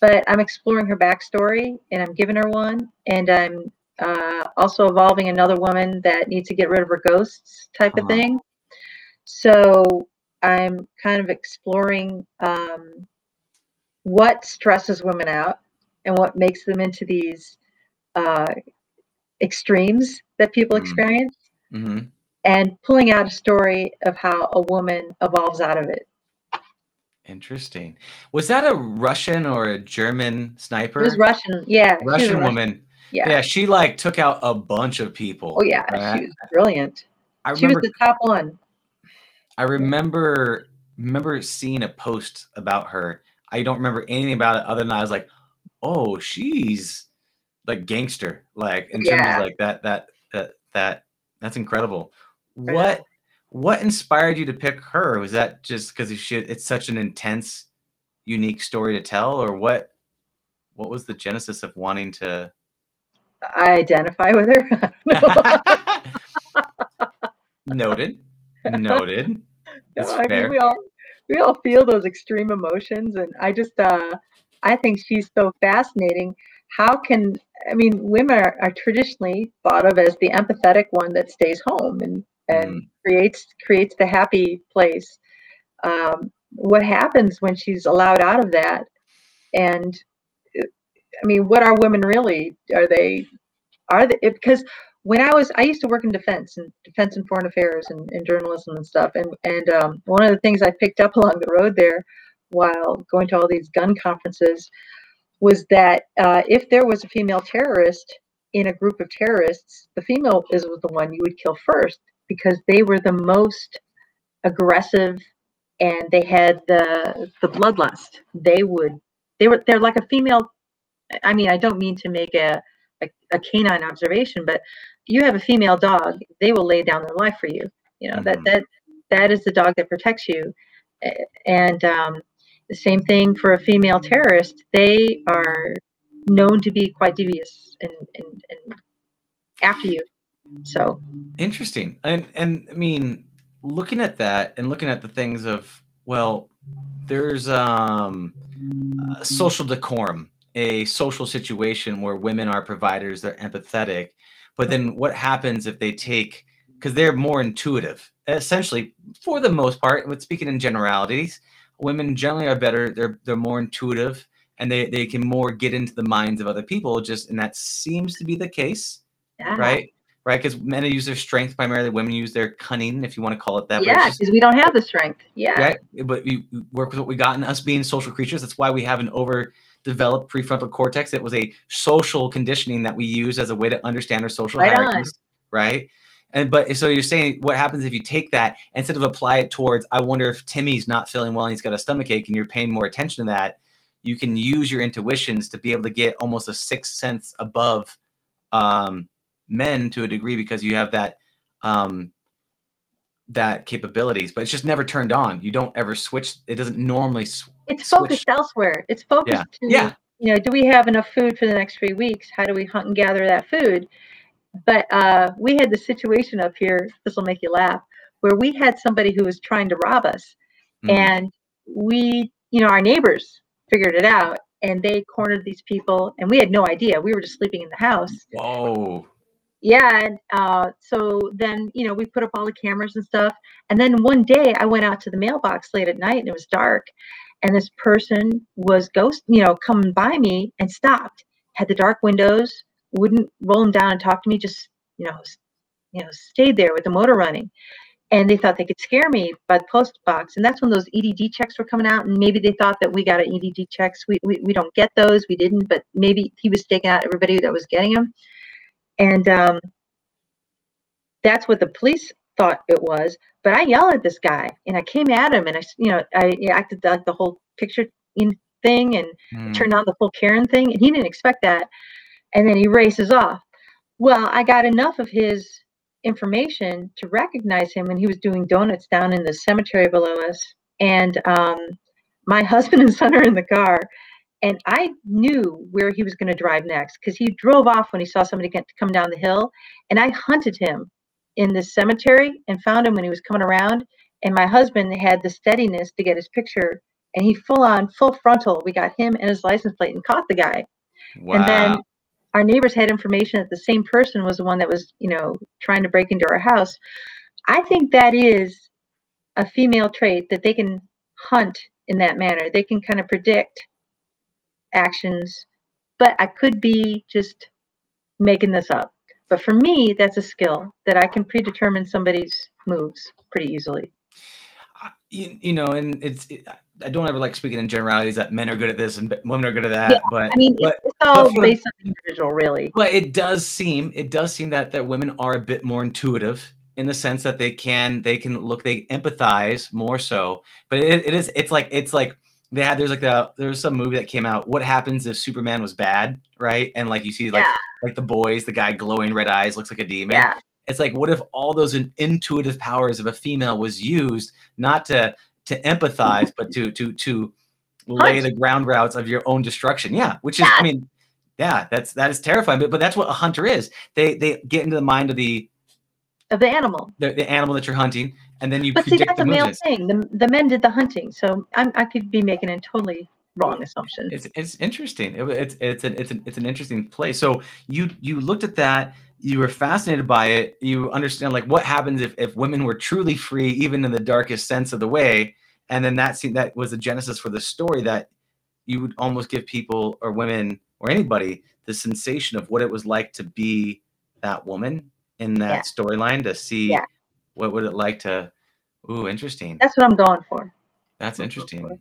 [SPEAKER 3] But I'm exploring her backstory, and I'm giving her one, and I'm uh, also evolving another woman that needs to get rid of her ghosts, type of
[SPEAKER 2] Uh-huh.
[SPEAKER 3] thing. So I'm kind of exploring um, what stresses women out and what makes them into these uh, extremes that people
[SPEAKER 2] Mm.
[SPEAKER 3] experience,
[SPEAKER 2] Mhm.
[SPEAKER 3] and pulling out a story of how a woman evolves out of it.
[SPEAKER 2] Interesting. Was that a Russian or a German sniper?
[SPEAKER 3] It was Russian, yeah. a
[SPEAKER 2] Russian woman.
[SPEAKER 3] Yeah.
[SPEAKER 2] Yeah. she like took out a bunch of people.
[SPEAKER 3] Oh yeah,
[SPEAKER 2] right?
[SPEAKER 3] she was brilliant.
[SPEAKER 2] I
[SPEAKER 3] She was the top one.
[SPEAKER 2] I remember remember seeing a post about her. I don't remember anything about it other than I was like, "Oh, she's like gangster." Like in terms of like that that that that that's incredible.
[SPEAKER 3] Right.
[SPEAKER 2] What what inspired you to pick her? Was that just because she it's such an intense, unique story to tell, or what? What was the genesis of wanting to?
[SPEAKER 3] I identify with her.
[SPEAKER 2] Noted. Noted.
[SPEAKER 3] No, I mean, we all we all feel those extreme emotions, and I just uh, I think she's so fascinating. How can I mean, women are, are traditionally thought of as the empathetic one that stays home and and
[SPEAKER 2] Mm.
[SPEAKER 3] creates creates the happy place. Um, what happens when she's allowed out of that? And uh, I mean, what are women really? Are they are they because when I was I used to work in defense and defense and foreign affairs and, and journalism and stuff and and um, one of the things I picked up along the road there while going to all these gun conferences was that uh, if there was a female terrorist in a group of terrorists, the female is the one you would kill first because they were the most aggressive and they had the the bloodlust. They would they were they're like a female. I mean, I don't mean to make a a, a canine observation, but you have a female dog, they will lay down their life for you. You know that
[SPEAKER 2] Mhm.
[SPEAKER 3] that that is the dog that protects you, and um, the same thing for a female terrorist. They are known to be quite devious and and, and after you. So
[SPEAKER 2] Interesting. And and I mean, looking at that and looking at the things of well, there's um social decorum, a social situation where women are providers, they're empathetic, but then what happens if they take because they're more intuitive. Essentially, for the most part, with speaking in generalities, women generally are better. They're they're more intuitive and they they can more get into the minds of other people. Just and that seems to be the case
[SPEAKER 3] yeah,
[SPEAKER 2] right? Right, because men use their strength primarily. Women use their cunning, if you want to call it that.
[SPEAKER 3] yeah, because we don't have the strength. Yeah,
[SPEAKER 2] right. But we work with what we got, and us being social creatures. That's why we have an overdeveloped prefrontal cortex. It was a social conditioning that we use as a way to understand our social
[SPEAKER 3] Right on.
[SPEAKER 2] hierarchies, right? And but so you're saying what happens if you take that instead of apply it towards? I wonder if Timmy's not feeling well and he's got a stomach ache, and you're paying more attention to that. You can use your intuitions to be able to get almost a sixth sense above um, men to a degree because you have that um, that capabilities, but it's just never turned on. You don't ever switch. It doesn't normally. Sw-
[SPEAKER 3] it's
[SPEAKER 2] switch.
[SPEAKER 3] focused elsewhere. It's focused to
[SPEAKER 2] Yeah.
[SPEAKER 3] you know, do we have enough food for the next three weeks? How do we hunt and gather that food? But uh, we had the situation up here. This will make you laugh, where we had somebody who was trying to rob us,
[SPEAKER 2] Mm.
[SPEAKER 3] and we, you know, our neighbors figured it out, and they cornered these people, and we had no idea. We were just sleeping in the house.
[SPEAKER 2] Whoa.
[SPEAKER 3] Yeah, and uh, so then you know we put up all the cameras and stuff, and then one day I went out to the mailbox late at night and it was dark, and this person was ghost, you know, coming by me and stopped, had the dark windows, wouldn't roll them down and talk to me, just you know, you know, stayed there with the motor running, and they thought they could scare me by the post box, and that's when those EDD checks were coming out, and maybe they thought that we got an EDD checks, we we, we don't get those, we didn't, but maybe he was staking out everybody that was getting them and um, that's what the police thought it was. But I yelled at this guy, and I came at him, and I, you know, I acted like the whole picture in thing, and
[SPEAKER 2] Mm.
[SPEAKER 3] turned on the full Karen thing, and he didn't expect that. And then he races off. Well, I got enough of his information to recognize him when he was doing donuts down in the cemetery below us. And um, my husband and son are in the car, and I knew where he was going to drive next because he drove off when he saw somebody get come down the hill, and I hunted him in this cemetery and found him when he was coming around, and my husband had the steadiness to get his picture, and he full on full frontal. We got him and his license plate and caught the guy.
[SPEAKER 2] Wow.
[SPEAKER 3] And then our neighbors had information that the same person was the one that was, you know, trying to break into our house. I think that is a female trait that they can hunt in that manner. They can kind of predict actions, but I could be just making this up. But for me, that's a skill that I can predetermine somebody's moves pretty easily.
[SPEAKER 2] You, you know, and it's it, I don't ever like speaking in generalities that men are good at this and women are good at that,
[SPEAKER 3] Yeah,
[SPEAKER 2] but
[SPEAKER 3] I mean,
[SPEAKER 2] but
[SPEAKER 3] it's all
[SPEAKER 2] for-
[SPEAKER 3] based on individual, really.
[SPEAKER 2] But it does seem it does seem that that women are a bit more intuitive in the sense that they can they can look they empathize more so. But it, it is it's like it's like they had there's like the there's some movie that came out. What happens if Superman was bad, right? And like you see like
[SPEAKER 3] yeah,
[SPEAKER 2] like the boys, the guy glowing red eyes looks like a demon.
[SPEAKER 3] yeah,
[SPEAKER 2] It's like what if all those intuitive powers of a female was used not to to empathize but to to to lay the ground routes of your own destruction. Yeah, which is I mean yeah, that's that is terrifying. But but that's what a hunter is. They they get into the mind of the
[SPEAKER 3] of the animal.
[SPEAKER 2] the, the animal that you're hunting, and then you
[SPEAKER 3] But see, that's
[SPEAKER 2] the
[SPEAKER 3] a male thing. The, the men did the hunting, so I'm, I could be making a totally wrong assumption.
[SPEAKER 2] It's it's interesting. It, it's it's an it's an it's an interesting place. So you you looked at that. You were fascinated by it. You understand like what happens if if women were truly free, even in the darkest sense of the way. And then that scene that was the genesis for the story that you would almost give people or women or anybody the sensation of what it was like to be that woman in that storyline to see
[SPEAKER 3] Yeah.
[SPEAKER 2] What would it like to. Ooh, interesting.
[SPEAKER 3] That's what I'm going for.
[SPEAKER 2] That's interesting.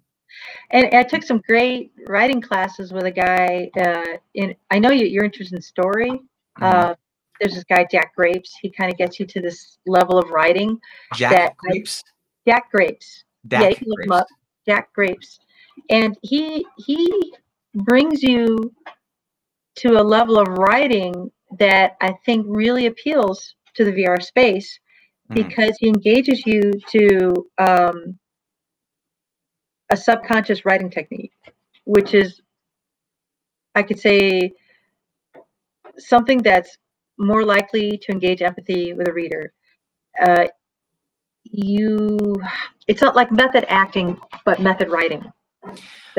[SPEAKER 3] And I took some great writing classes with a guy. Uh, in I know you, you're interested in story.
[SPEAKER 2] Mhm.
[SPEAKER 3] Uh, there's this guy Jack Grapes. He kind of gets you to this level of writing.
[SPEAKER 2] Jack
[SPEAKER 3] that I-
[SPEAKER 2] Grapes.
[SPEAKER 3] Jack Grapes.
[SPEAKER 2] Dak
[SPEAKER 3] yeah, you can look him up. Jack Grapes, and he he brings you to a level of writing that I think really appeals to the VR space
[SPEAKER 2] Mm.
[SPEAKER 3] because he engages you to um, a subconscious writing technique, which is, I could say, something that's more likely to engage empathy with a reader. Uh, you, it's not like method acting, but method writing.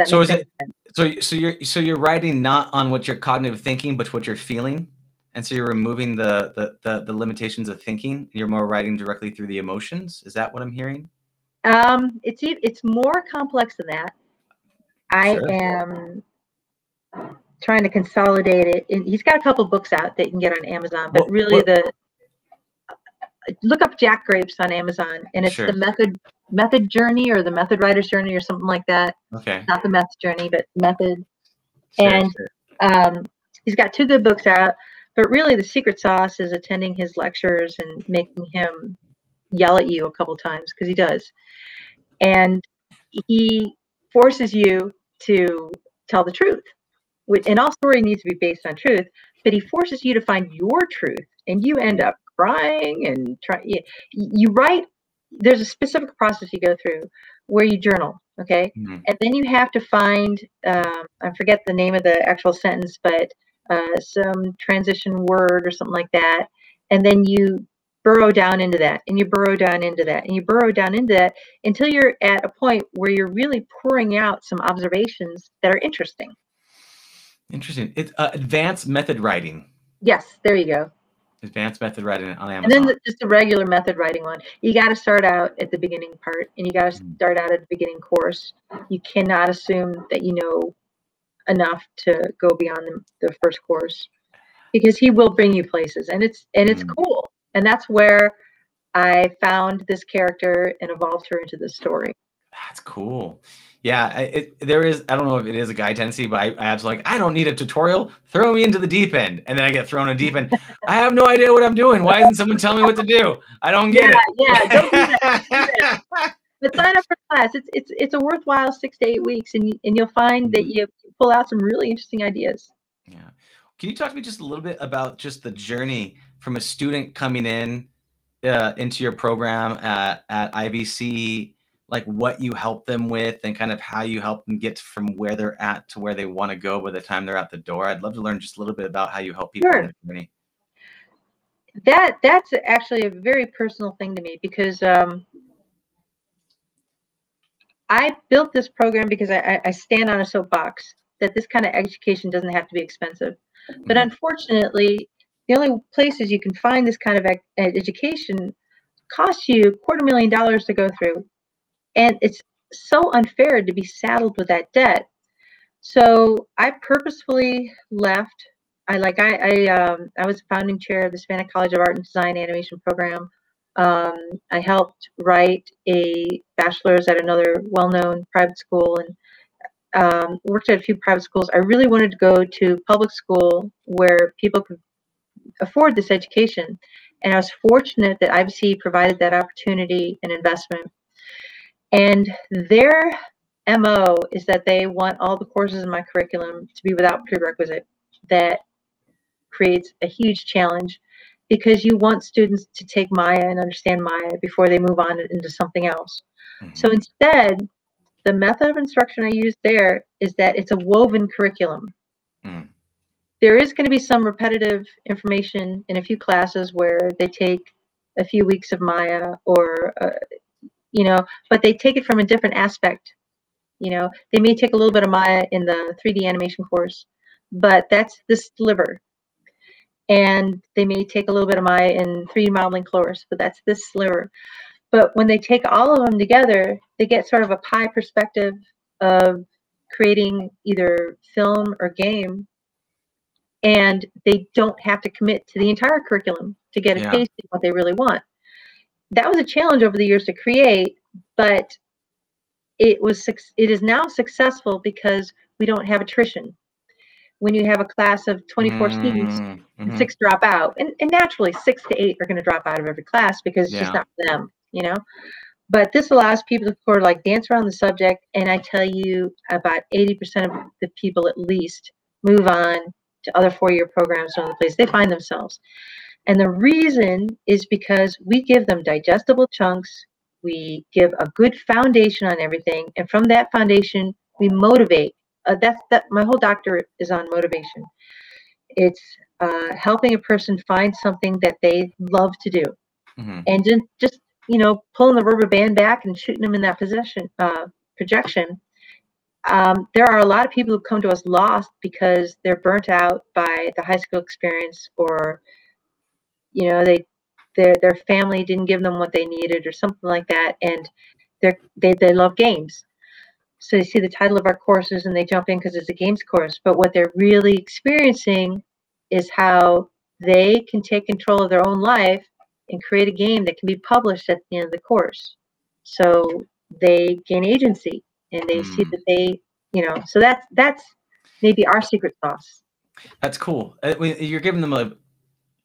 [SPEAKER 2] So is it-
[SPEAKER 3] sense.
[SPEAKER 2] So so you're so you're writing not on what you're cognitive thinking, but what you're feeling, and so you're removing the the the, the limitations of thinking. You're more writing directly through the emotions. Is that what I'm hearing?
[SPEAKER 3] Um, it's it's more complex than that. I
[SPEAKER 2] Sure.
[SPEAKER 3] am trying to consolidate it. And he's got a couple books out that you can get on Amazon, but
[SPEAKER 2] What-
[SPEAKER 3] really
[SPEAKER 2] what-
[SPEAKER 3] the look up Jack Grapes on Amazon, and it's
[SPEAKER 2] Sure.
[SPEAKER 3] the method method journey or the method writer's journey or something like that.
[SPEAKER 2] Okay.
[SPEAKER 3] Not the method journey, but method.
[SPEAKER 2] Sure,
[SPEAKER 3] And-
[SPEAKER 2] sure.
[SPEAKER 3] Um, he's got two good books out, but really the secret sauce is attending his lectures and making him yell at you a couple times because he does. And he forces you to tell the truth. And all story needs to be based on truth, but he forces you to find your truth, and you end up crying and try. You, you write. There's a specific process you go through where you journal. Okay,
[SPEAKER 2] Mhm.
[SPEAKER 3] and then you have to find um, i forget the name of the actual sentence but uh, some transition word or something like that and then you burrow down into that and you burrow down into that and you burrow down into that until you're at a point where you're really pouring out some observations that are interesting
[SPEAKER 2] Interesting. It's uh, advanced method writing.
[SPEAKER 3] yes there you go
[SPEAKER 2] Advanced method writing on Amazon.
[SPEAKER 3] and then the, just the regular method writing one you got to start out at the beginning part and you got to
[SPEAKER 2] Mhm.
[SPEAKER 3] start out at the beginning course you cannot assume that you know enough to go beyond the, the first course because he will bring you places and it's and it's
[SPEAKER 2] Mhm.
[SPEAKER 3] cool and that's where i found this character and evolved her into the story
[SPEAKER 2] That's cool. Yeah, it, there is. I don't know if it is a guy tendency, but I, I absolutely like. I don't need a tutorial. Throw me into the deep end, and then I get thrown in deep end. I have no idea what I'm doing. Why isn't someone telling me what to do? I don't get
[SPEAKER 3] yeah
[SPEAKER 2] it.
[SPEAKER 3] yeah don't do that but sign up for class it's it's it's a worthwhile six to eight weeks and, you, and you'll find that
[SPEAKER 2] Mhm.
[SPEAKER 3] you pull out some really interesting ideas
[SPEAKER 2] Yeah. Can you talk to me just a little bit about just the journey from a student coming in uh, into your program at, at IVC, like what you help them with and kind of how you help them get from where they're at to where they want to go by the time they're out the door? I'd love to learn just a little bit about how you help people
[SPEAKER 3] Sure.
[SPEAKER 2] in the journey.
[SPEAKER 3] that that's actually a very personal thing to me because um, I built this program because I, I stand on a soapbox that this kind of education doesn't have to be expensive. But
[SPEAKER 2] Mhm.
[SPEAKER 3] unfortunately, the only places you can find this kind of ec- education costs you quarter million dollars to go through. And it's so unfair to be saddled with that debt. So I purposefully left. I like I I um I was founding chair of the Hispanic College of Art and Design animation program. Um, I helped write a bachelor's at another well-known private school and um, worked at a few private schools. I really wanted to go to public school where people could afford this education. And I was fortunate that IVC provided that opportunity and investment. And their MO is that they want all the courses in my curriculum to be without prerequisite. That creates a huge challenge because you want students to take Maya and understand Maya before they move on into something else.
[SPEAKER 2] Mhm.
[SPEAKER 3] So instead, the method of instruction I use there is that it's a woven curriculum.
[SPEAKER 2] Mm.
[SPEAKER 3] There is going to be some repetitive information in a few classes where they take a few weeks of Maya or, uh, you know, but they take it from a different aspect. You know, they may take a little bit of Maya in the 3D animation course, but that's the sliver. And they may take a little bit of Maya in 3D modeling course, but that's this sliver. But when they take all of them together, they get sort of a pie perspective of creating either film or game. And they don't have to commit to the entire curriculum to get a
[SPEAKER 2] Yeah.
[SPEAKER 3] taste of what they really want. That was a challenge over the years to create, but it was it is now successful because we don't have attrition. When you have a class of 24 students,
[SPEAKER 2] Mm, mhm.
[SPEAKER 3] six drop out and, and naturally six to eight are going to drop out of every class because it's just not for them you know? But this allows people to sort of like dance around the subject and i tell you about 80% of the people at least move on to other four-year programs in other places they find themselves. And the reason is because we give them digestible chunks we give a good foundation on everything and from that foundation we motivate uh, that's that my whole doctorate is on motivation. It's uh, helping a person find something that they love to do.
[SPEAKER 2] Mhm.
[SPEAKER 3] and just, just you know pulling the rubber band back and shooting them in that position uh, projection um, there are a lot of people who come to us lost because they're burnt out by the high school experience or you know they their their family didn't give them what they needed or something like that and they're they, they love games. So they see the title of our courses and they jump in because it's a games course but what they're really experiencing is how they can take control of their own life and create a game that can be published at the end of the course so they gain agency and they see
[SPEAKER 2] Mm.
[SPEAKER 3] that they you know so that's that's maybe our secret sauce
[SPEAKER 2] That's cool. Uh, You're giving them a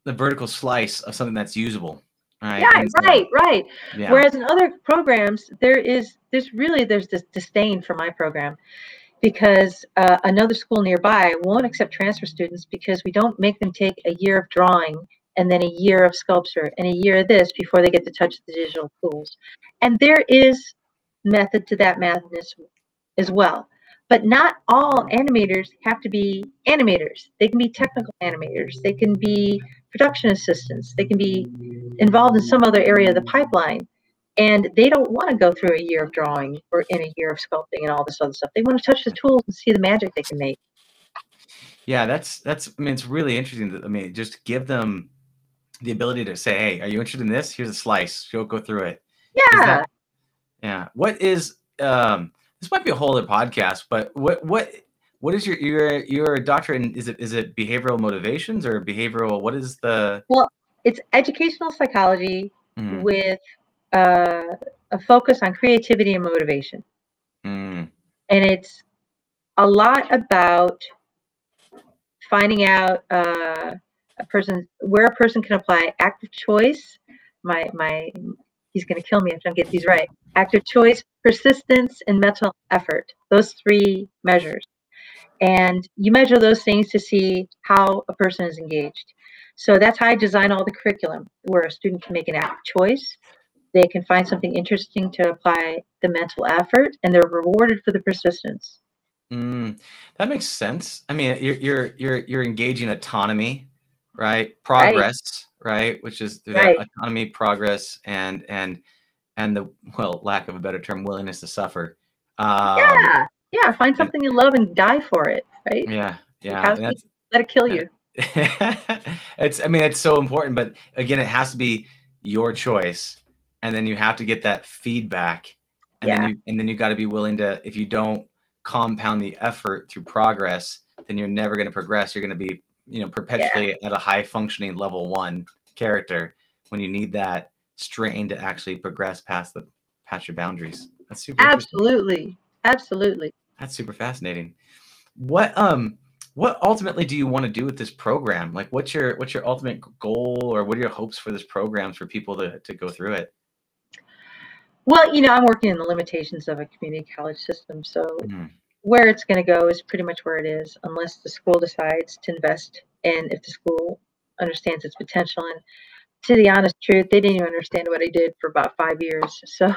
[SPEAKER 2] the vertical slice of something that's usable. Right.
[SPEAKER 3] yeah
[SPEAKER 2] so-
[SPEAKER 3] right right
[SPEAKER 2] Yeah.
[SPEAKER 3] Whereas in other programs, there is there's really there's this disdain for my program because uh, another school nearby won't accept transfer students because we don't make them take a year of drawing and then a year of sculpture and a year of this before they get to touch the digital tools. And there is method to that madness as well. But not all animators have to be animators. They can be technical animators. They can be production assistants. They can be involved in some other area of the pipeline and they don't want to go through a year of drawing or in a year of sculpting and all this other stuff they want to touch the tools and see the magic they can make
[SPEAKER 2] Yeah, that's that's. I mean, it's really interesting. That, I mean, just give them the ability to say, "Hey, are you interested in this? Here's a slice. Go go through it."
[SPEAKER 3] Yeah
[SPEAKER 2] that- yeah. What is um? This might be a whole other podcast, but what what what is your your your doctorate in? Is it is it behavioral motivations or behavioral? What is the?
[SPEAKER 3] Well, it's educational psychology
[SPEAKER 2] Mhm,
[SPEAKER 3] with uh, a focus on creativity and motivation
[SPEAKER 2] mm,
[SPEAKER 3] and it's a lot about finding out uh, a person where a person can apply active choice my my he's going to kill me if i don't get these right active choice persistence and mental effort those three measures and you measure those things to see how a person is engaged so that's how i design all the curriculum where a student can make an active choice they can find something interesting to apply the mental effort and they're rewarded for the persistence
[SPEAKER 2] mm. That makes sense. I mean, you're you're you're you're engaging autonomy, right? Progress, right? Which is through that
[SPEAKER 3] Right.
[SPEAKER 2] autonomy, progress, and and and the well, lack of a better term, willingness to suffer. Um,
[SPEAKER 3] yeah, yeah. Find something you love and die for it, right?
[SPEAKER 2] yeah, yeah.
[SPEAKER 3] Let it kill you.
[SPEAKER 2] it's i mean it's so important but again it has to be your choice and then you have to get that feedback and
[SPEAKER 3] Yeah.
[SPEAKER 2] then you and then you got to be willing to if you don't compound the effort through progress then you're never going to progress you're going to be you know perpetually at a high functioning level one character when you need that strain to actually progress past the past your boundaries that's super.
[SPEAKER 3] Absolutely, absolutely.
[SPEAKER 2] That's super fascinating. What um what ultimately do you want to do with this program? Like what's your what's your ultimate goal or what are your hopes for this program for people to to go through it?
[SPEAKER 3] Well, you know, I'm working in the limitations of a community college system, so
[SPEAKER 2] Mhm.
[SPEAKER 3] Where it's going to go is pretty much where it is, unless the school decides to invest, and if the school understands its potential. And to the honest truth, they didn't even understand what I did for about five years. So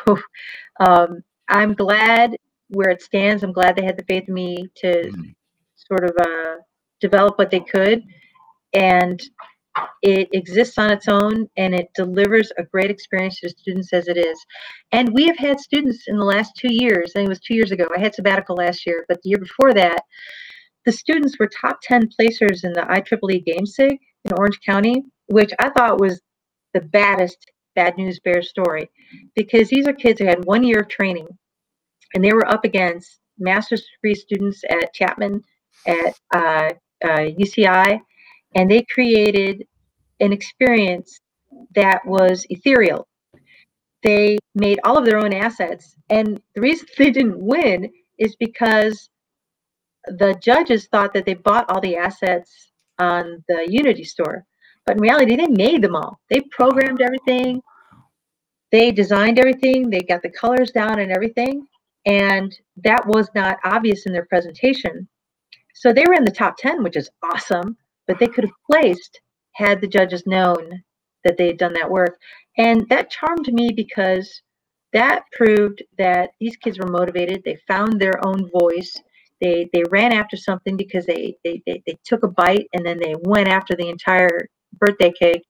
[SPEAKER 3] um, I'm glad where it stands. I'm glad they had the faith in me to
[SPEAKER 2] Mhm.
[SPEAKER 3] sort of uh, develop what they could, and it exists on its own and it delivers a great experience to students as it is. And we have had students in the last two years, I think it was two years ago, I had sabbatical last year, but the year before that, the students were top 10 placers in the IEEE Game SIG in Orange County, which I thought was the baddest bad news bear story because these are kids who had one year of training and they were up against master's degree students at Chapman, at uh, uh, UCI, and they created an experience that was ethereal. They made all of their own assets, and the reason they didn't win is because the judges thought that they bought all the assets on the Unity store, but in reality, they made them all. They programmed everything, they designed everything, they got the colors down and everything, and that was not obvious in their presentation. So they were in the top 10, which is awesome, but they could have placed had the judges known that they had done that work. And that charmed me because that proved that these kids were motivated. They found their own voice. They they ran after something because they they, they, they took a bite and then they went after the entire birthday cake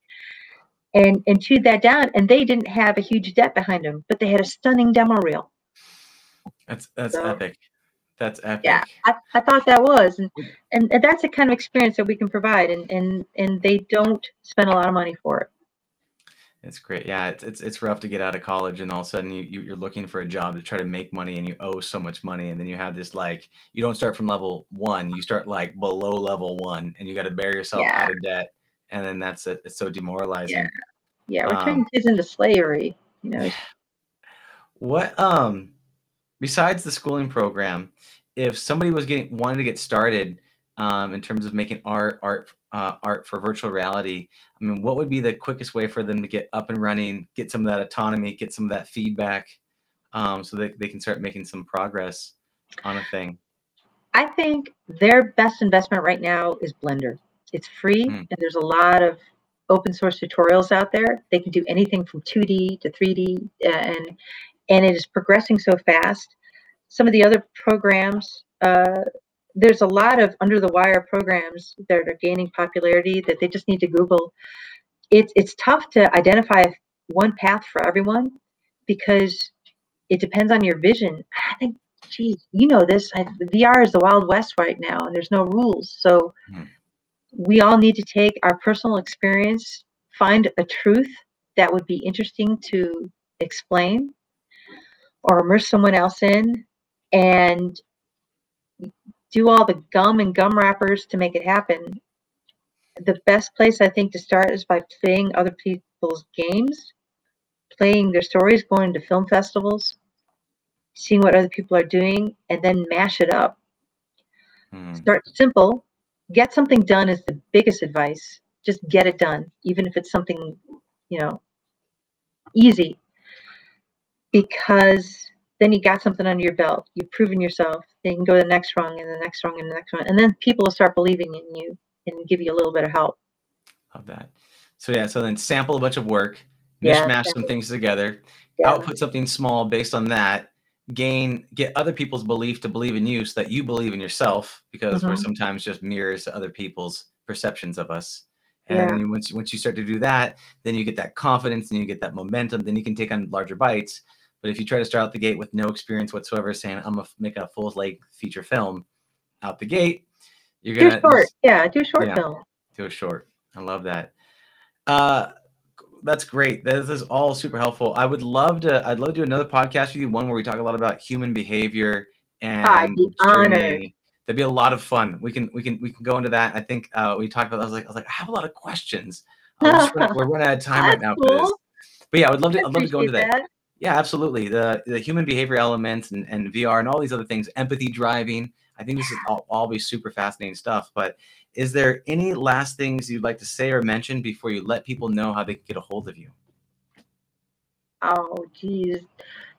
[SPEAKER 3] and and chewed that down. And they didn't have a huge debt behind them, but they had a stunning demo reel.
[SPEAKER 2] That's that's
[SPEAKER 3] So-
[SPEAKER 2] epic. That's epic.
[SPEAKER 3] Yeah, I, I thought that was, and, and and that's the kind of experience that we can provide, and and and they don't spend a lot of money for it.
[SPEAKER 2] It's great. Yeah, it's, it's it's rough to get out of college and all of a sudden you, you you're looking for a job to try to make money and you owe so much money and then you have this like you don't start from level one, you start like below level one and you got to bear yourself
[SPEAKER 3] Yeah.
[SPEAKER 2] out of debt and then that's it. It's so demoralizing.
[SPEAKER 3] Yeah, we're
[SPEAKER 2] Um,
[SPEAKER 3] turning kids into slavery. You know,
[SPEAKER 2] What um besides the schooling program, if somebody was getting wanted to get started um in terms of making art art uh, art for virtual reality, I mean, what would be the quickest way for them to get up and running, get some of that autonomy, get some of that feedback, um, so that they can start making some progress on a thing?
[SPEAKER 3] I think their best investment right now is Blender. It's free,
[SPEAKER 2] Mm.
[SPEAKER 3] and there's a lot of open source tutorials out there. They can do anything from 2D to 3D, uh, and and it is progressing so fast. Some of the other programs, uh, there's a lot of under the wire programs that are gaining popularity that they just need to Google. It's it's tough to identify one path for everyone because it depends on your vision. I think geez, you know this. I, VR is the Wild West right now, and there's no rules. So
[SPEAKER 2] Mhm.
[SPEAKER 3] we all need to take our personal experience, find a truth that would be interesting to explain or immerse someone else in, and do all the gum and gum wrappers to make it happen. The best place I think to start is by playing other people's games, playing their stories, going to film festivals, seeing what other people are doing, and then mash it up.
[SPEAKER 2] Hmm.
[SPEAKER 3] Start simple, get something done is the biggest advice. Just get it done, even if it's something, you know, easy. Because then you got something under your belt. You've proven yourself. Then you can go to the next rung and the next rung and the next one. And then people will start believing in you and give you a little bit of help.
[SPEAKER 2] Love that. So yeah, so then sample a bunch of work,
[SPEAKER 3] Yeah,
[SPEAKER 2] mishmash some things together,
[SPEAKER 3] Yeah.
[SPEAKER 2] output something small based on that gain get other people's belief to believe in you so that you believe in yourself because we're
[SPEAKER 3] Mhm.
[SPEAKER 2] sometimes just mirrors to other people's perceptions of us and
[SPEAKER 3] Yeah.
[SPEAKER 2] you- once, once you start to do that then you get that confidence and you get that momentum then you can take on larger bites But if you try to start out the gate with no experience whatsoever, saying I'm gonna make a full length feature film out the gate, you're gonna do
[SPEAKER 3] short. Yeah, do short
[SPEAKER 2] Yeah.
[SPEAKER 3] film.
[SPEAKER 2] do a short. I love that. Uh, that's great. This is all super helpful. I would love to. I'd love to do another podcast with you. One where we talk a lot about human behavior and
[SPEAKER 3] I'd be honored.
[SPEAKER 2] That'd be a lot of fun. We can we can we can go into that. I think uh, we talked about. I was like I was like I have a lot of questions. We're, running, out of time right now for this. But yeah, I would love to.
[SPEAKER 3] I
[SPEAKER 2] I'd love to go into
[SPEAKER 3] appreciate
[SPEAKER 2] that. Yeah, absolutely. The the human behavior elements and, and VR and all these other things, empathy driving. I think this is all, all be super fascinating stuff. But is there any last things you'd like to say or mention before you let people know how they can get a hold of you?
[SPEAKER 3] Oh, geez.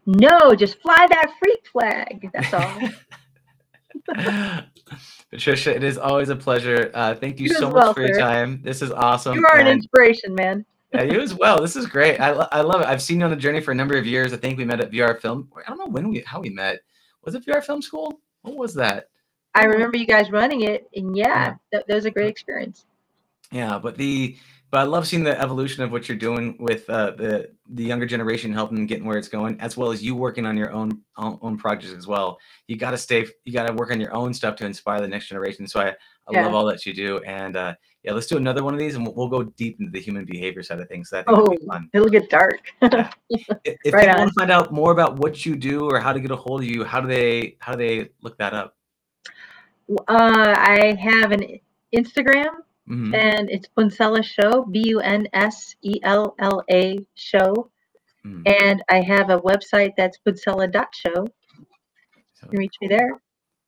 [SPEAKER 3] No, just fly that freak flag. That's all.
[SPEAKER 2] Patricia, it is always a pleasure. Uh, thank you
[SPEAKER 3] You
[SPEAKER 2] so much
[SPEAKER 3] well,
[SPEAKER 2] for your time. This is awesome.
[SPEAKER 3] you are an inspiration, man.
[SPEAKER 2] Yeah, you as well. This is great. I, lo- I love it. I've seen you on the journey for a number of years. I think we met at VR Film. I don't know when we how we met. Was it VR Film School? What was that?
[SPEAKER 3] I remember you guys running it, and yeah,
[SPEAKER 2] Yeah.
[SPEAKER 3] That, that was a great experience.
[SPEAKER 2] Yeah, but the but I love seeing the evolution of what you're doing with uh, the the younger generation, helping them getting where it's going, as well as you working on your own own, own projects as well. You got to stay, you got to work on your own stuff to inspire the next generation. So I, I
[SPEAKER 3] Yeah.
[SPEAKER 2] love all that you do, and uh, yeah, let's do another one of these, and we'll, we'll go deep into the human behavior side of things. So I think that'd be
[SPEAKER 3] Oh.
[SPEAKER 2] fun.
[SPEAKER 3] It'll get dark.
[SPEAKER 2] I- If
[SPEAKER 3] Right
[SPEAKER 2] people want to find out more about what you do or how to get a hold of you, how do they how do they look that up?
[SPEAKER 3] uh, I have an Instagram,
[SPEAKER 2] Mhm.
[SPEAKER 3] and it's Bunsella Show, B U N S E L L A Show.
[SPEAKER 2] Mhm.
[SPEAKER 3] And I have a website that's bunsella.show. You
[SPEAKER 2] So-
[SPEAKER 3] can reach me there.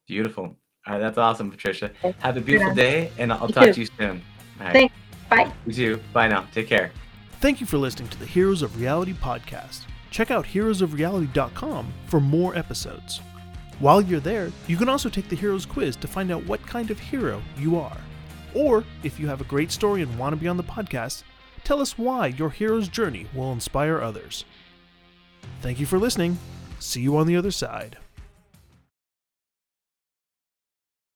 [SPEAKER 2] Beautiful. All right, that's awesome, Patricia. Have a beautiful
[SPEAKER 3] on.
[SPEAKER 2] day, and I'll
[SPEAKER 3] You
[SPEAKER 2] talk
[SPEAKER 3] too.
[SPEAKER 2] to you soon. All right.
[SPEAKER 3] Thanks. Bye.
[SPEAKER 2] You too. Bye now. Take care.
[SPEAKER 1] Thank you for listening to the Heroes of Reality podcast. Check out heroesofreality.com for more episodes. While you're there, you can also take the Heroes quiz to find out what kind of hero you are. Or, if you have a great story and want to be on the podcast, tell us why your hero's journey will inspire others. Thank you for listening. See you on the other side.